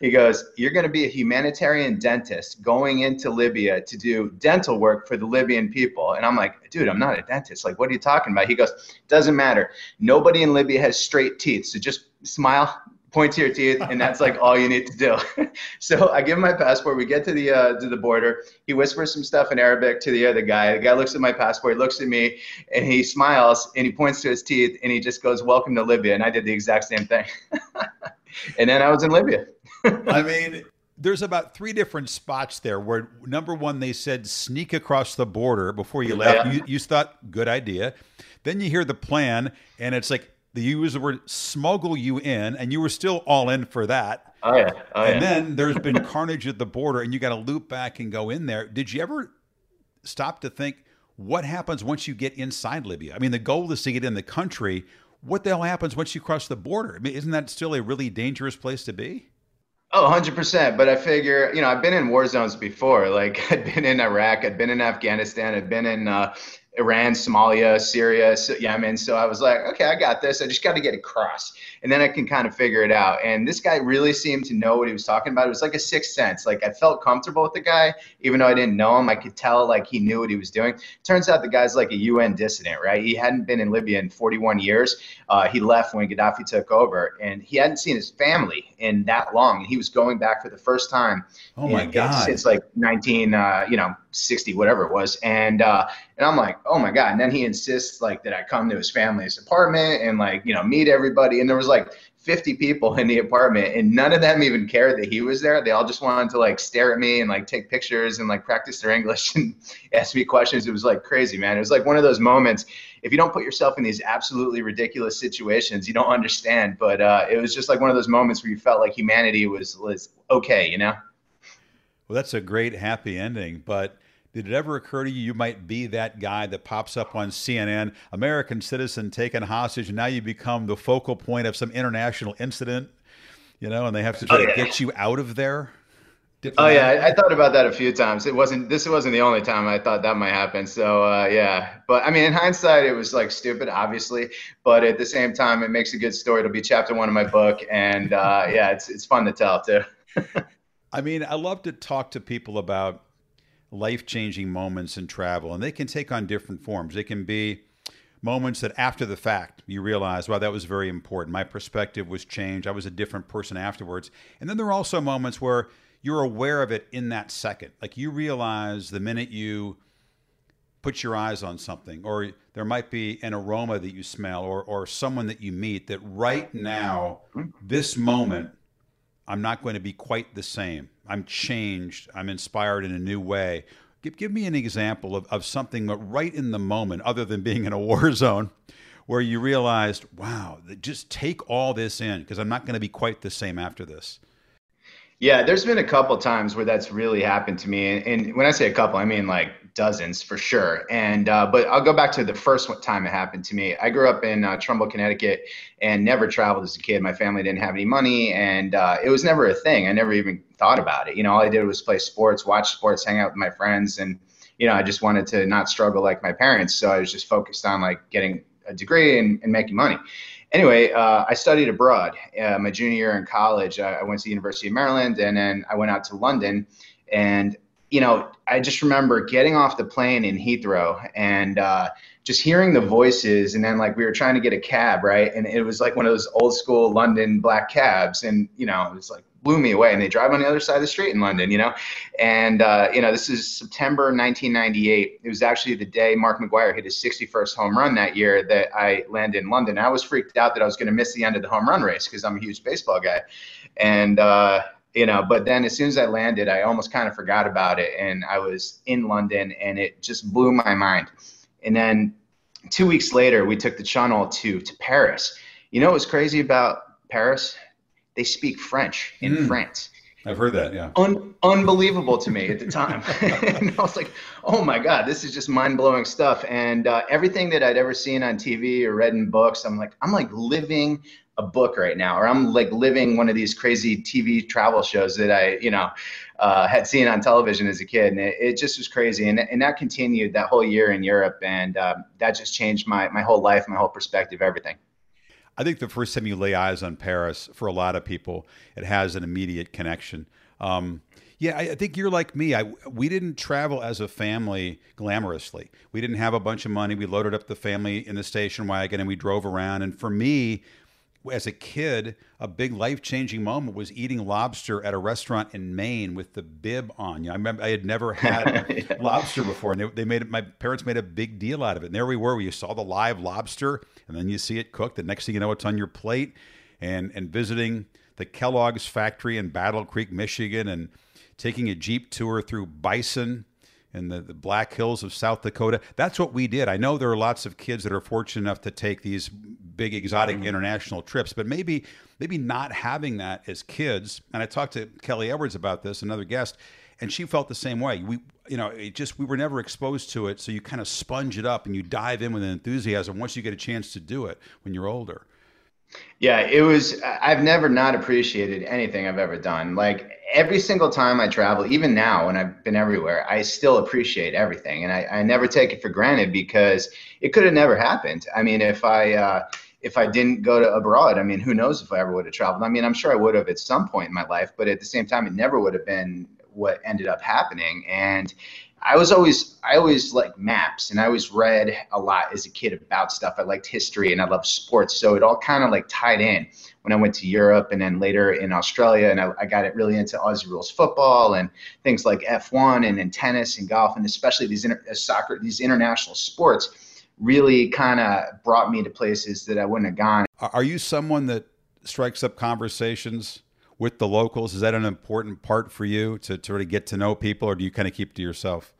He goes you're going to be a humanitarian dentist going into libya to do dental work for the libyan people. And i'm like dude i'm not a dentist. Like what are you talking about? He goes doesn't matter. Nobody in libya has straight teeth so just smile point to your teeth, and that's like all you need to do. *laughs* so I give him my passport. We get to the uh, to the border. He whispers some stuff in Arabic to the other guy. The guy looks at my passport, looks at me, and he smiles and he points to his teeth and he just goes, "Welcome to Libya." And I did the exact same thing. *laughs* and then I was in Libya. *laughs*
I mean, there's about three different spots there where number one they said sneak across the border before you left. Yeah. You, you thought good idea. Then you hear the plan, and it's like they use the word smuggle you in, and you were still all in for that.
Oh yeah. Oh,
and then there's been carnage at the border, and you got to loop back and go in there. Did you ever stop to think what happens once you get inside Libya? I mean, the goal is to get in the country. What the hell happens once you cross the border? I mean, isn't that still a really dangerous place to be?
Oh, 100%. But I figure, you know, I've been in war zones before. Like, *laughs* I'd been in Iraq, I'd been in Afghanistan, I'd been in uh, Iran, Somalia, Syria, Yemen. So I was like, okay, I got this. I just got to get across, and then I can kind of figure it out. And this guy really seemed to know what he was talking about. It was like a sixth sense. Like I felt comfortable with the guy, even though I didn't know him. I could tell like he knew what he was doing. Turns out the guy's like a UN dissident, right? He hadn't been in Libya in 41 years. Uh, he left when Gaddafi took over, and he hadn't seen his family in that long. And he was going back for the first time.
Oh my god!
It's like 19, uh, you know, 60, whatever it was. And uh, and I'm like, oh my god! And then he insists like that I come to his family's apartment and like you know meet everybody. And there was like 50 people in the apartment and none of them even cared that he was there. They all just wanted to like stare at me and like take pictures and like practice their english *laughs* and ask me questions. It was like crazy man. It was like one of those moments. If you don't put yourself in these absolutely ridiculous situations you don't understand. But uh, it was just like one of those moments where you felt like humanity was was okay you know?
Well that's a great happy ending. But did it ever occur to you you might be that guy that pops up on CNN, American citizen taken hostage, and now you become the focal point of some international incident, you know, and they have to try oh, yeah. to get you out of there?
Oh yeah, I, I, thought about that a few times. It wasn't this wasn't the only time I thought that might happen. So uh, yeah, but I mean, in hindsight, it was like stupid, obviously. But at the same time, it makes a good story. It'll be chapter one of my book, and uh, yeah, it's it's fun to tell too. *laughs*
I mean, I love to talk to people about life changing moments in travel, and they can take on different forms. They can be moments that after the fact you realize, wow, that was very important. My perspective was changed. I was a different person afterwards. And then there are also moments where you're aware of it in that second. Like you realize the minute you put your eyes on something, or there might be an aroma that you smell, or, or someone that you meet that right now, this moment, I'm not going to be quite the same. I'm changed. I'm inspired in a new way. Give, give me an example of, of something right in the moment, other than being in a *laughs* war zone, where you realized, wow, just take all this in because I'm not going to be quite the same after this.
Yeah, there's been a couple times where that's really happened to me, and, and when I say a couple, I mean like dozens for sure. And uh, but I'll go back to the first time it happened to me. I grew up in uh, Trumbull, Connecticut, and never traveled as a kid. My family didn't have any money, and uh, it was never a thing. I never even thought about it. You know, all I did was play sports, watch sports, hang out with my friends, and you know, I just wanted to not struggle like my parents. So I was just focused on like getting a degree and, and making money. Anyway, uh, I studied abroad uh, my junior year in college. I, I went to the University of Maryland, and then I went out to London. And you know, I just remember getting off the plane in Heathrow and uh, just hearing the voices. And then, like, we were trying to get a cab, right? And it was like one of those old school London black cabs. And, you know, it was like, blew me away. And they drive on the other side of the street in London, you know? And, uh, you know, this is September 1998. It was actually the day Mark McGwire hit his 61st home run that year that I landed in London. I was freaked out that I was going to miss the end of the home run race because I'm a huge baseball guy. And, uh, you know but then as soon as i landed i almost kind of forgot about it and i was in london and it just blew my mind and then two weeks later we took the channel to to paris you know what's crazy about paris they speak french in mm. france
I've heard that, yeah.
Un- unbelievable to me at the time. *laughs* *laughs* and I was like, oh my God, this is just mind blowing stuff. And uh, everything that I'd ever seen on TV or read in books, I'm like, I'm like living a book right now, or I'm like living one of these crazy TV travel shows that I, you know, uh, had seen on television as a kid. And it, it, just was crazy. And, and that continued that whole year in Europe. And um, that just changed my, my whole life, my whole perspective, everything.
I think the first time you lay eyes on Paris, for a lot of people, it has an immediate connection. Um, yeah, I, I, think you're like me. I we didn't travel as a family glamorously. We didn't have a bunch of money. We loaded up the family in the station wagon and we drove around. And for me, as a kid, a big life changing moment was eating lobster at a restaurant in Maine with the bib on. You know, I remember I had never had *laughs* yeah. lobster before, and they, they, made it. My parents made a big deal out of it. And there we were. We saw the live lobster, and then you see it cooked. The next thing you know, it's on your plate, and and visiting the Kellogg's factory in Battle Creek, Michigan, and taking a jeep tour through bison in the, the Black Hills of South Dakota. That's what we did. I know there are lots of kids that are fortunate enough to take these big exotic mm-hmm. international trips, but maybe maybe not having that as kids. And I talked to Kellee Edwards about this, another guest, and she felt the same way. We you know, it just we were never exposed to it, so you kind of sponge it up and you dive in with enthusiasm once you get a chance to do it when you're older.
Yeah, it was. I've never not appreciated anything I've ever done. Like every single time I travel, even now when I've been everywhere, I still appreciate everything, and I, I never take it for granted because it could have never happened. I mean, if I uh, if I didn't go to abroad, I mean, who knows if I ever would have traveled? I mean, I'm sure I would have at some point in my life, but at the same time, it never would have been what ended up happening. And I was always I always like maps and I always read a lot as a kid about stuff. I liked history and I loved sports. So it all kind of like tied in when I went to Europe and then later in Australia and I, I got it really into Aussie rules football and things like F1 and, and tennis and golf and especially these inter- uh, soccer these international sports really kind of brought me to places that I wouldn't have gone.
Are you someone that strikes up conversations with the locals? Is that an important part for you to, to really get to know people, or do you kind of keep to yourself?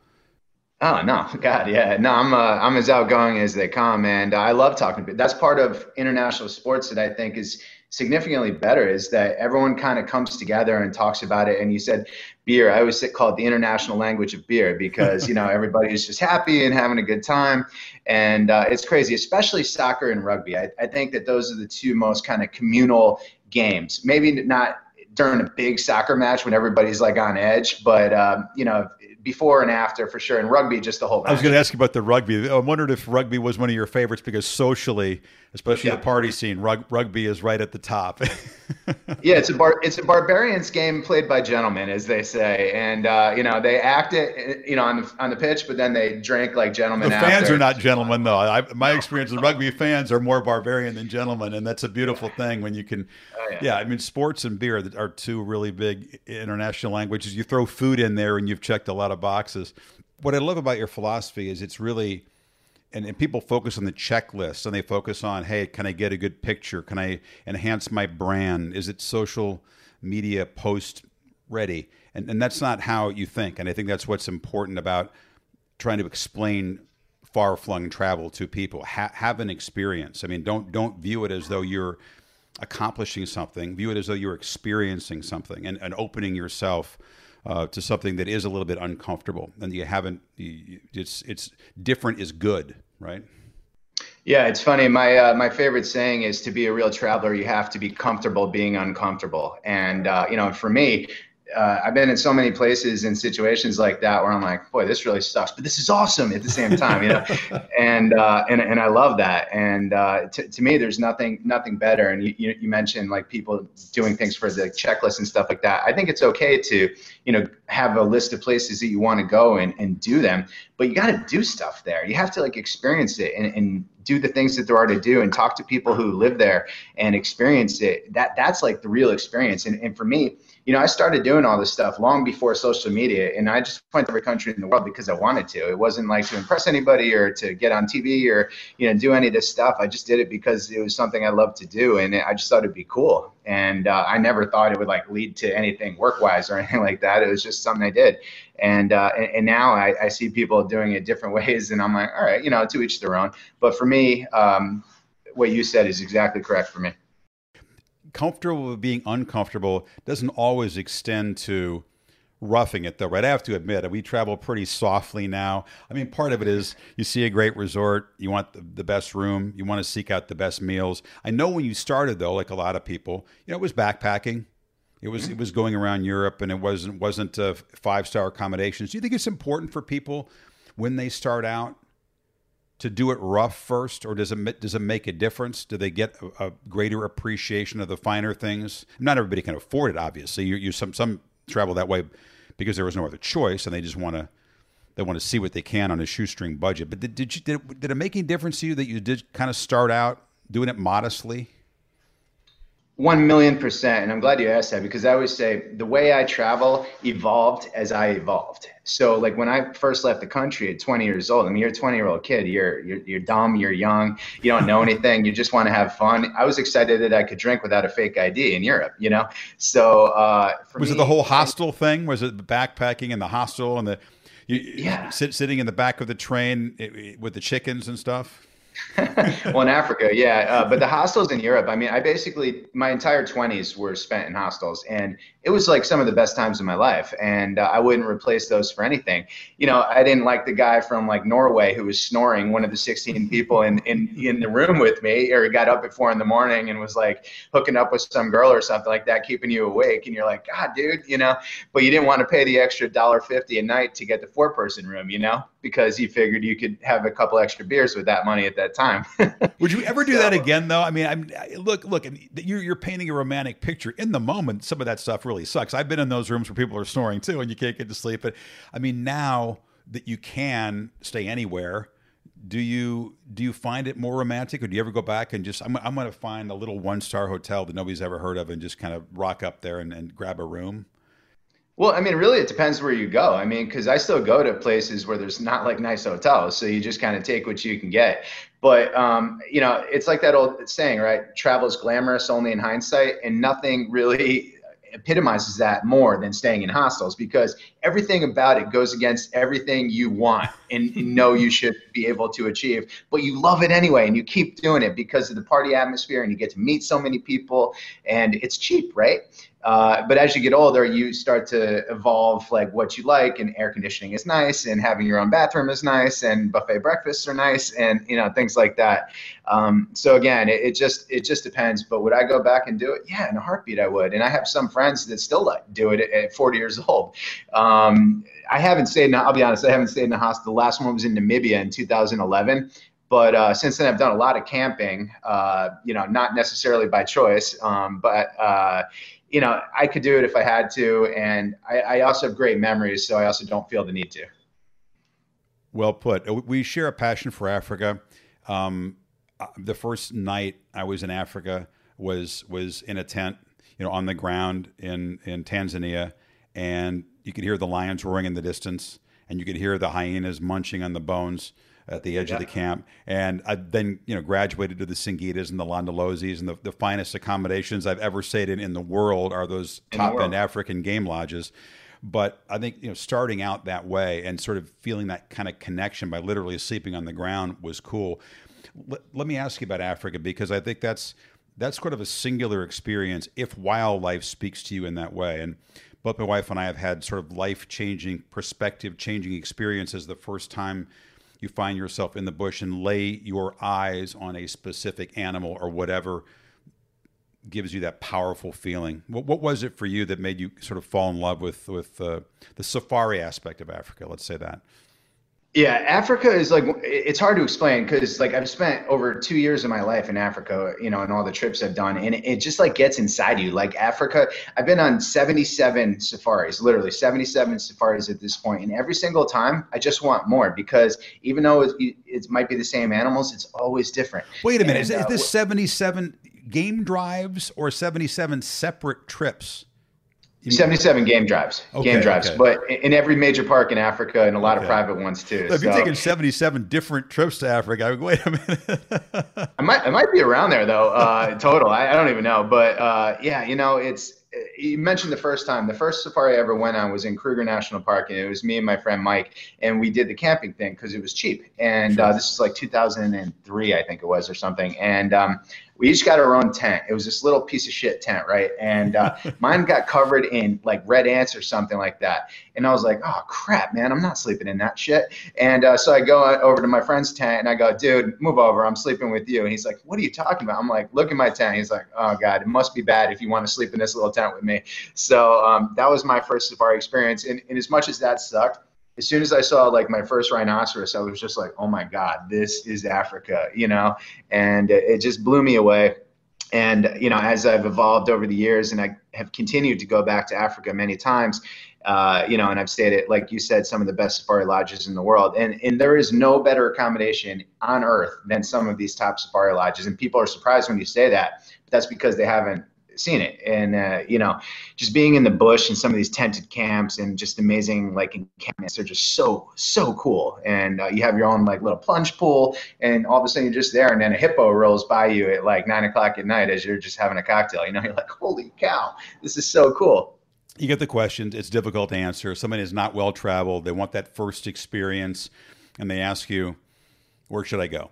Oh no, *laughs* God, yeah, no, I'm uh, I'm as outgoing as they come, and I love talking. to people. That's part of international sports that I think is significantly better is that everyone kind of comes together and talks about it. And you said beer. I always call it the international language of beer because you know *laughs* everybody's just happy and having a good time, and uh, it's crazy, especially soccer and rugby. I, I think that those are the two most kind of communal games. Maybe not during a big soccer match when everybody's like on edge, but um, you know before and after for sure. And rugby, just the whole. Match.
I was going to ask you about the rugby. I wondered if rugby was one of your favorites because socially, especially yeah. the party scene, rug, rugby is right at the top. *laughs*
yeah, it's a bar, it's a barbarians game played by gentlemen, as they say, and uh, you know they act it, you know, on the on the pitch, but then they drink like gentlemen.
The fans are not gentlemen, though. I, my experience with rugby fans are more barbarian than gentlemen, and that's a beautiful thing when you can. Oh, yeah. yeah, I mean, sports and beer are two really big international languages. You throw food in there, and you've checked a lot of boxes. What I love about your philosophy is it's really and, and, people focus on the checklist and they focus on hey can i get a good picture? Can i enhance my brand? Is it social media post ready? And, and that's not how you think. And i think that's what's important about trying to explain far-flung travel to people. Ha- have an experience. I mean don't don't view it as though you're accomplishing something. View it as though you're experiencing something and, and opening yourself uh, to something that is a little bit uncomfortable and you haven't you, it's it's different is good right?
Yeah it's funny. My uh, my favorite saying is to be a real traveler you have to be comfortable being uncomfortable. And uh, you know for me uh, I've been in so many places and situations like that where I'm like, boy, this really sucks, but this is awesome at the same time, you know, *laughs* and uh, and and I love that. And uh, to, to me, there's nothing nothing better. And you, you mentioned like people doing things for the checklist and stuff like that. I think it's okay to you know have a list of places that you want to go and and do them, but you got to do stuff there. You have to like experience it and, and do the things that there are to do and talk to people who live there and experience it. That that's like the real experience. And and for me you know, I started doing all this stuff long before social media, and I just went to every country in the world because I wanted to. It wasn't like to impress anybody or to get on TV or you know do any of this stuff. I just did it because it was something I loved to do, and I just thought it'd be cool. And uh, I never thought it would like lead to anything work-wise or *laughs* anything like that. It was just something I did, and uh, and, and, now I, I, see people doing it different *laughs* ways, and I'm like, all right, you know, to each their own. But for me, um, what you said is exactly correct for me
comfortable with being uncomfortable doesn't always extend to roughing it though right? I have to admit we travel pretty softly now. I mean part of it is you see a great resort you want the, best room you want to seek out the best meals. I know when you started though like a lot of people you know it was backpacking. It was it was going around europe and it wasn't wasn't uh, five star accommodations. Do you think it's important for people when they start out to do it rough first, or does it does it make a difference? Do they get a, a greater appreciation of the finer things? Not everybody can afford it, obviously. You, you some some travel that way because there was no other choice, and they just want to they want to see what they can on a shoestring budget. But did did you did, did it make any difference to you that you did kind of start out doing it modestly?
One million percent. And I'm glad you asked that because I always say the way I travel evolved as I evolved. So like when I first left the country at 20 years old, I mean, you're a 20 year old kid, you're, you're, you're dumb, you're young, you don't know anything. You just want to have fun. I was excited that I could drink without a fake ID in Europe, you know? So, uh,
was me, it the whole hostel thing? Was it the backpacking and the hostel and the, you, yeah. sit, sitting in the back of the train eh, with the chickens and stuff? *laughs*
well, in Africa, yeah. Uh, but the hostels in Europe, I mean, I basically, my entire 20s were spent in hostels. And it was like some of the best times of my life. And uh, I wouldn't replace those for anything. You know, I didn't like the guy from like Norway who was snoring, one of the 16 people in, in, in the room with me, or he got up at four in the morning and was like hooking up with some girl or something like that, keeping you awake. And you're like, God, dude, you know, but you didn't want to pay the extra $1.50 a night to get the four person room, you know, because you figured you could have a couple extra beers with that money at that time. *laughs*
Would you ever do so, that again, though? I mean, I'm look, look, you're you're painting a romantic picture in the moment. Some of that stuff really sucks. I've been in those rooms where people are snoring too, and you can't get to sleep. But I mean, now that you can stay anywhere, do you do you find it more romantic, or do you ever go back and just I'm I'm going to find a little one star hotel that nobody's ever heard of and just kind of rock up there and, and grab a room?
Well, I mean, really, it depends where you go. I mean, because I still go to places where there's not like nice hotels, so you just kind of take what you can get. But um, you know, it's like that old saying, right? Travel is glamorous only in hindsight, and nothing really epitomizes that more than staying in hostels because everything about it goes against everything you want and, know you should be able to achieve. But you love it anyway, and you keep doing it because of the party atmosphere, and you get to meet so many people, and it's cheap, right? Uh, but as you get older, you start to evolve like what you like, and air conditioning is nice, and having your own bathroom is nice, and buffet breakfasts are nice, and you know things like that. Um, so again, it, it, just it just depends. But would I go back and do it? Yeah, in a heartbeat, I would. And I have some friends that still like do it at, at 40 years old. Um, I haven't stayed. In, I'll be honest. I haven't stayed in a hospital. The last one was in Namibia in 2011 but uh, since then I've done a lot of camping. Uh, you know, not necessarily by choice, um, but uh, you know, I could do it if I had to, and I, I also have great memories, so I also don't feel the need to.
Well put. Uh, we share a passion for Africa. Um, uh, the first night I was in Africa was was in a tent, you know, on the ground in in Tanzania, and you could hear the lions roaring in the distance, and you could hear the hyenas munching on the bones at the edge yeah. of the camp. And I then, you know, graduated to the Singitas and the Londolozis and the, the finest accommodations I've ever stayed in in the world are those top end African game lodges. But I think, you know, starting out that way and sort of feeling that kind of connection by literally sleeping on the ground was cool. Let, let me ask you about Africa because I think that's that's sort of a singular experience if wildlife speaks to you in that way. And both my wife and I have had sort of life changing, perspective changing experiences the first time you find yourself in the bush and lay your eyes on a specific animal or whatever gives you that powerful feeling. What, what was it for you that made you sort of fall in love with with uh, the safari aspect of Africa? Let's say that.
Yeah, Africa is like it's hard to explain because like I've spent over two years of my life in Africa, you know, and all the trips I've done, and it just like gets inside you. Like Africa, I've been on 77 safaris, literally 77 safaris at this point, and every single time I just want more because even though it, it might be the same animals, it's always different.
Wait a minute, and, is, uh, is this 77 game drives or 77 separate trips?
77 game drives, okay, game drives, okay. but in every major park in Africa and a lot okay. of private ones too.
So if so, you're taking 77 different trips to Africa, I mean, wait a minute.
I might, I might be around there though, uh, total. I, I, don't even know, but uh, yeah, you know, it's you mentioned the first time. The first safari I ever went on was in Kruger National Park, and it was me and my friend Mike, and we did the camping thing because it was cheap. And uh, sure. uh, this is like 2003, I think it was, or something. And um, we each got our own tent. It was this little piece of shit tent, right? And uh, *laughs* mine got covered in like red ants or something like that. And I was like, oh crap, man, I'm not sleeping in that shit. And uh, so I go over to my friend's tent and I go, dude, move over. I'm sleeping with you. And he's like, what are you talking about? I'm like, look at my tent. He's like, oh god, it must be bad if you want to sleep in this little tent with me. So um, that was my first safari experience. And, and as much as that sucked as soon as I saw like my first rhinoceros, I was just like, oh my God, this is Africa, you know? And it just blew me away. And, you know, as I've evolved over the years and I have continued to go back to Africa many times, uh, you know, and I've stayed at, like you said, some of the best safari lodges in the world. And, and there is no better accommodation on earth than some of these top safari lodges. And people are surprised when you say that, but that's because they haven't seen it. And uh, you know just being in the bush and some of these tented camps and just amazing like encampments they're just so so cool. And uh, you have your own like little plunge pool and all of a sudden you're just there and then a hippo rolls by you at like nine o'clock at night as you're just having a cocktail. You know *laughs* you're like holy cow this is so cool.
You get the questions it's difficult to answer. Somebody is not well traveled they want that first experience and they ask you where should i go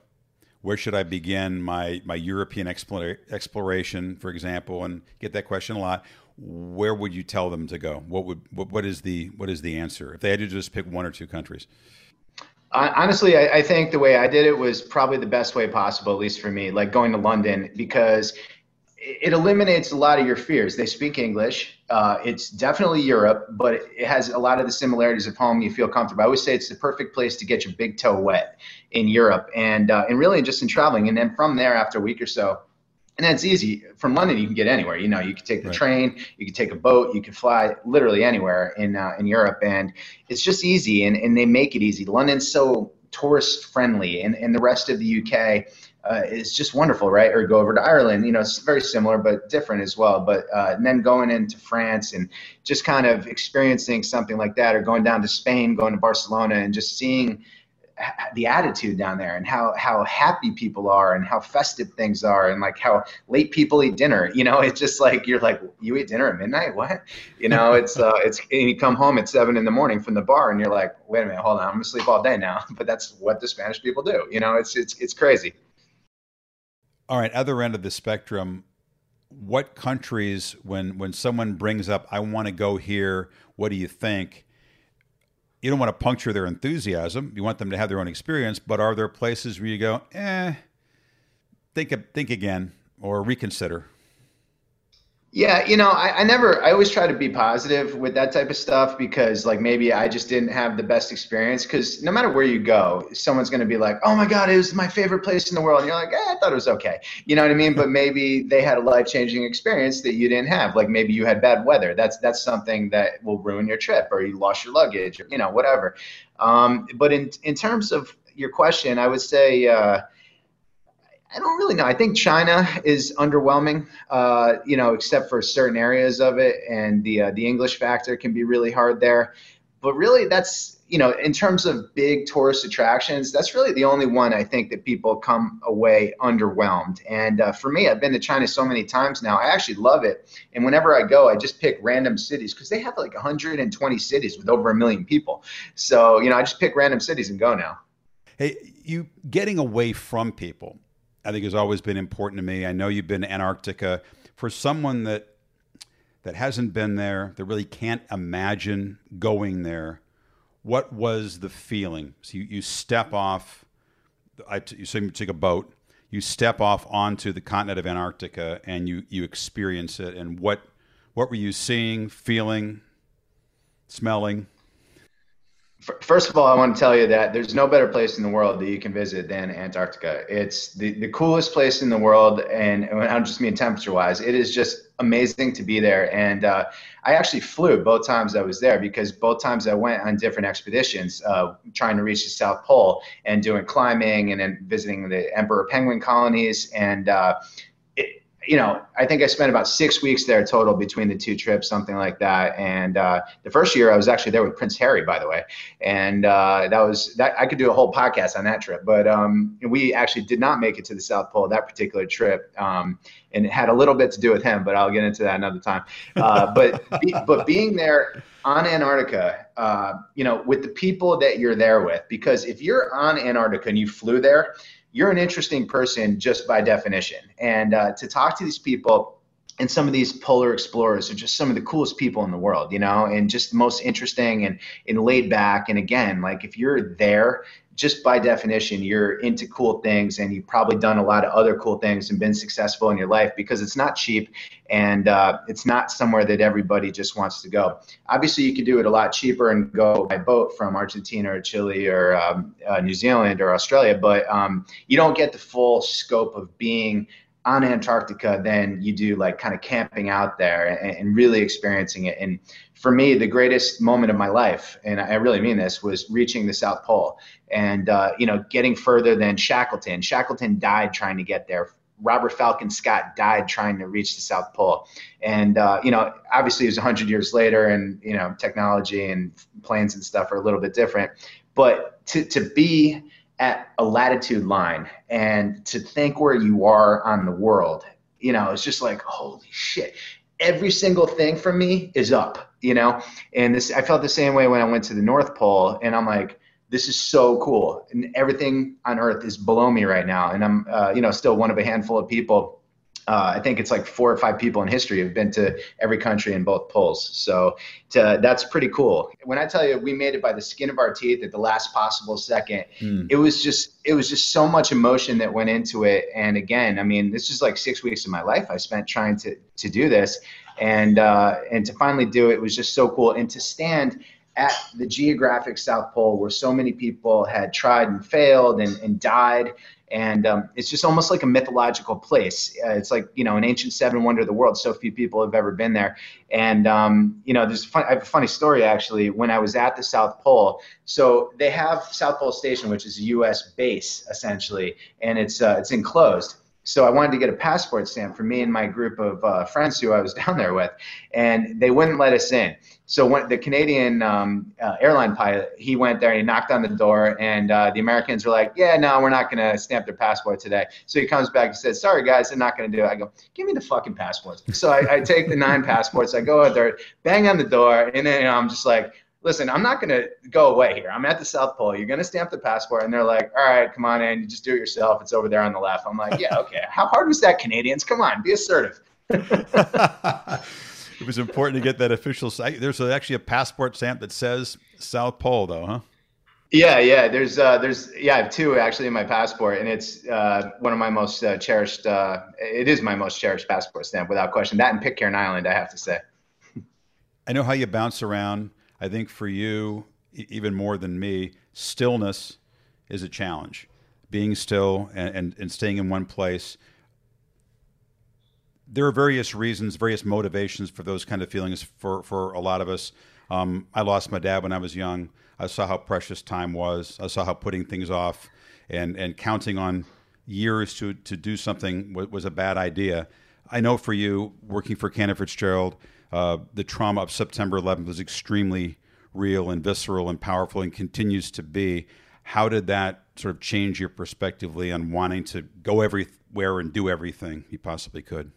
where should I begin my my European explore, exploration, for example, and get that question a lot. Where would you tell them to go? What would what, what is the what is the answer if they had to just pick one or two countries?
Honestly, I, I think the way I did it was probably the best way possible, at least for me. Like going to London because it eliminates a lot of your fears. They speak English. Uh, it's definitely Europe, but it has a lot of the similarities of home. You feel comfortable. I always say it's the perfect place to get your big toe wet in Europe, and uh, and really just in traveling. And then from there, after a week or so, and that's easy. From London, you can get anywhere. You know, you can take the right. train, you can take a boat, you can fly literally anywhere in uh, in Europe, and it's just easy. And and they make it easy. London's so tourist friendly, and and the rest of the UK uh, is just wonderful, right? Or go over to Ireland, you know, it's very similar but different as well. But uh, and then going into France and just kind of experiencing something like that, or going down to Spain, going to Barcelona, and just seeing the attitude down there and how how happy people are and how festive things are and like how late people eat dinner. *laughs* You know it's just like you're like you eat dinner at midnight? What? You know *laughs* it's uh it's and you come home at seven in the morning from the bar and you're like wait a minute hold on i'm gonna sleep all day now. *laughs* But that's what the spanish people do you know? It's it's it's crazy
all right, other end of the spectrum, what countries when when someone brings up I want to go here, what do you think? You don't want to puncture their enthusiasm. You want them to have their own experience, but are there places where you go, "Eh, think think again or reconsider?"
Yeah, you know, I, I, never, I always try to be positive with that type of stuff because, like, maybe I just didn't have the best experience. Because no matter where you go, someone's going to be like, oh my God, it was my favorite place in the world. And you're like, eh, I thought it was okay. You know what I mean? But maybe they had a life changing experience that you didn't have. Like, maybe you had bad weather. That's, that's something that will ruin your trip or you lost your luggage or, you know, whatever. Um, but in, in terms of your question, I would say, uh, I don't really know. I think China is underwhelming, uh, you know, except for certain areas of it, and the uh, the English factor can be really hard there. But really, that's you know, in terms of big tourist attractions, that's really the only one I think that people come away underwhelmed. And uh, for me, I've been to China so many times now. I actually love it. And whenever I go, I just pick random cities because they have like 120 cities with over a million people. So you know, I just pick random cities and go now.
Hey, you getting away from people I think has always been important to me. I know you've been to Antarctica. For someone that that hasn't been there, that really can't imagine going there, what was the feeling? So you, you step off, I t- you, take a boat, you step off onto the continent of Antarctica, and you you experience it. And what what were you seeing, feeling, smelling?
First of all, I want to tell you that there's no better place in the world that you can visit than Antarctica. It's the, the coolest place in the world, and, I don't just mean temperature wise. It is just amazing to be there. And uh, I actually flew both times I was there because both times I went on different expeditions, uh, trying to reach the South Pole and doing climbing, and then visiting the emperor penguin colonies. And uh, you know, I think I spent about six weeks there total between the two trips, something like that. And uh, the first year I was actually there with Prince Harry, by the way, and uh, that was that. I could do a whole podcast on that trip, but um, we actually did not make it to the South Pole that particular trip, um, and it had a little bit to do with him, but I'll get into that another time. Uh, but be, but being there on Antarctica, uh, you know, with the people that you're there with, because if you're on Antarctica and you flew there you're an interesting person just by definition. And uh, to talk to these people, and some of these polar explorers are just some of the coolest people in the world, you know, and just most interesting and, and laid back. And again, like if you're there just by definition, you're into cool things and you've probably done a lot of other cool things and been successful in your life because it's not cheap and uh, it's not somewhere that everybody just wants to go. Obviously, you could do it a lot cheaper and go by boat from Argentina or Chile or um, uh, New Zealand or Australia, but um, you don't get the full scope of being on Antarctica than you do like kind of camping out there and, and, really experiencing it. And for me, the greatest moment of my life, and I really mean this, was reaching the South Pole and uh, you know getting further than Shackleton. Shackleton died trying to get there. Robert Falcon Scott died trying to reach the South Pole, and uh, you know obviously it was hundred years later, and you know technology and planes and stuff are a little bit different. But to to be at a latitude line and to think where you are on the world, you know, it's just like, holy shit. Every single thing for me is up, you know? And this, I felt the same way when I went to the North Pole and I'm like, this is so cool. And everything on earth is below me right now. And I'm, uh, you know, still one of a handful of people uh, I think it's like four or five people in history have been to every country in both poles. So to, that's pretty cool. When I tell you we made it by the skin of our teeth at the last possible second, mm. it was just it was just so much emotion that went into it. And again, I mean, this is like six weeks of my life I spent trying to to do this, and uh, and to finally do it was just so cool. And to stand at the geographic South Pole where so many people had tried and failed and, and died and um, it's just almost like a mythological place. Uh, it's like you know an ancient seven wonder of the world. So few people have ever been there, and um, you know there's fun, I have a funny story actually. When I was at the South Pole, so they have South Pole Station, which is a U.S. base essentially, and it's uh, it's enclosed so I wanted to get a passport stamp for me and my group of uh, friends who I was *laughs* down there with, and they wouldn't let us in. So when the Canadian um, uh, airline pilot, he went there and he knocked on the door, and uh, the Americans were like, "Yeah, no, we're not going to stamp their passport today." So he comes back and says, "Sorry, guys, they're not going to do it." I go, "Give me the fucking passports." So I, I take the nine *laughs* passports, I go out there, bang on the door, and then you know, I'm just like, listen, I'm not going to go away here. I'm at the South Pole. You're going to stamp the passport. And they're like, all right, come on in. You just do it yourself. It's over there on the left. I'm like, yeah, okay. How hard was that, Canadians? Come on, be assertive. *laughs*
it was important to get that official site. There's actually a passport stamp that says South Pole, though, huh?
Yeah, yeah. There's, uh, there's, yeah, I have two actually in my passport, and it's uh, one of my most uh, cherished. Uh, it is my most cherished passport stamp, without question. That and Pitcairn Island, I have to say.
I know how you bounce around I think for you, even more than me, stillness is a challenge. Being still and, and, and staying in one place. There are various reasons, various motivations for those kind of feelings for, for a lot of us. Um, I lost my dad when I was young. I saw how precious time was. I saw how putting things off and, and counting on years to, to do something was, was a bad idea. I know for you, working for Cantor Fitzgerald, uh, the trauma of September 11th was extremely real and visceral and powerful and continues to be. How did that sort of change your perspectively on wanting to go everywhere and do everything you possibly could?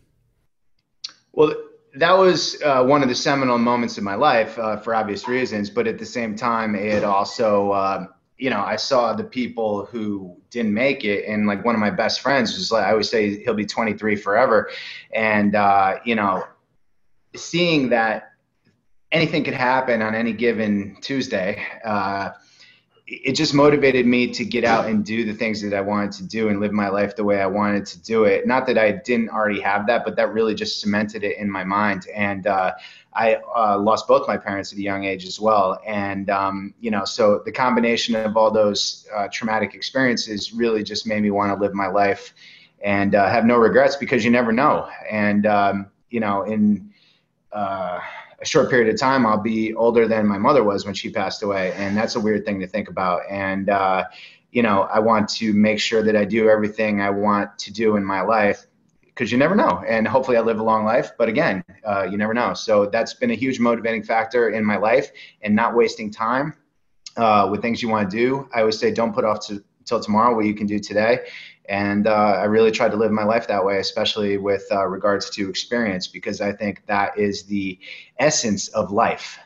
Well, that was uh, one of the seminal moments in my life uh, for obvious reasons, but at the same time, it also, uh, you know, I saw the people who didn't make it, and like one of my best friends was like, I always say he'll be 23 forever, and uh, you know, seeing that anything could happen on any given Tuesday, uh, it just motivated me to get out and do the things that I wanted to do and live my life the way I wanted to do it. Not that I didn't already have that, but that really just cemented it in my mind. And uh, I uh, lost both my parents at a young age as well. And, um, you know, so the combination of all those uh, traumatic experiences really just made me want to live my life and uh, have no regrets because you never know. And, um, you know, in, uh, a short period of time, I'll be older than my mother was when she passed away, and that's a weird thing to think about. And uh, you know, I want to make sure that I do everything I want to do in my life because you never know. And hopefully, I live a long life. But again, uh, you never know. So that's been a huge motivating factor in my life, and not wasting time uh, with things you want to do. I always say, don't put off to, till tomorrow what you can do today and uh, I really tried to live my life that way, especially with uh, regards to experience, because I think that is the essence of life.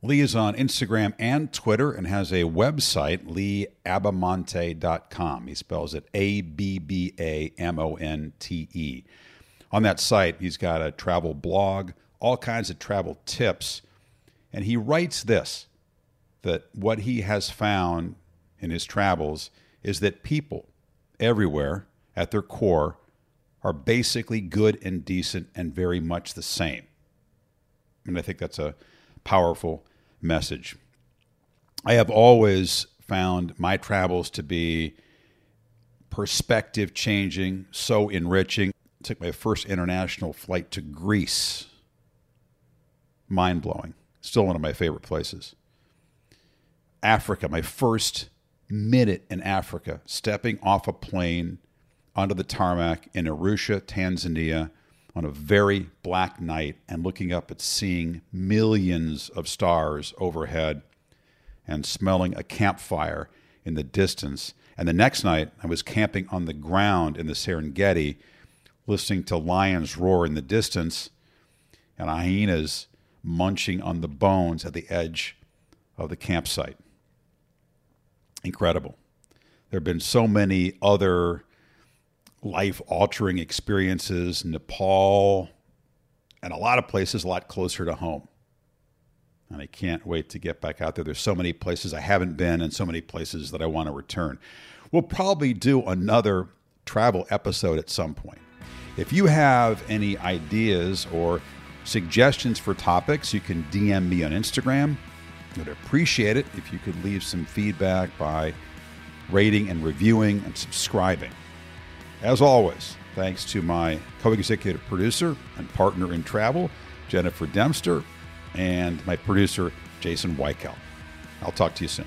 Lee is on Instagram and Twitter and has a website, leeabbamonte.com. He spells it A B B A M O N T E. On that site, he's got a travel blog, all kinds of travel tips, and he writes this that what he has found in his travels is that people everywhere at their core are basically good and decent and very much the same. And I think that's a powerful message. I have always found my travels to be perspective changing, so enriching. I took my first international flight to Greece. Mind blowing. Still one of my favorite places. Africa, my first minute in Africa, stepping off a plane onto the tarmac in Arusha, Tanzania, on a very black night and looking up at seeing millions of stars overhead and smelling a campfire in the distance. And the next night, I was camping on the ground in the Serengeti, listening to lions roar in the distance and hyenas munching on the bones at the edge of the campsite. Incredible. There have been so many other life altering experiences, Nepal, and a lot of places a lot closer to home. And I can't wait to get back out there. There's so many places I haven't been and so many places that I want to return. We'll probably do another travel episode at some point. If you have any ideas or suggestions for topics, you can DM me on Instagram. I'd appreciate it if you could leave some feedback by rating and reviewing and subscribing. As always, thanks to my co executive producer and partner in travel, Jennifer Dempster, and my producer, Jason Weikel. I'll talk to you soon.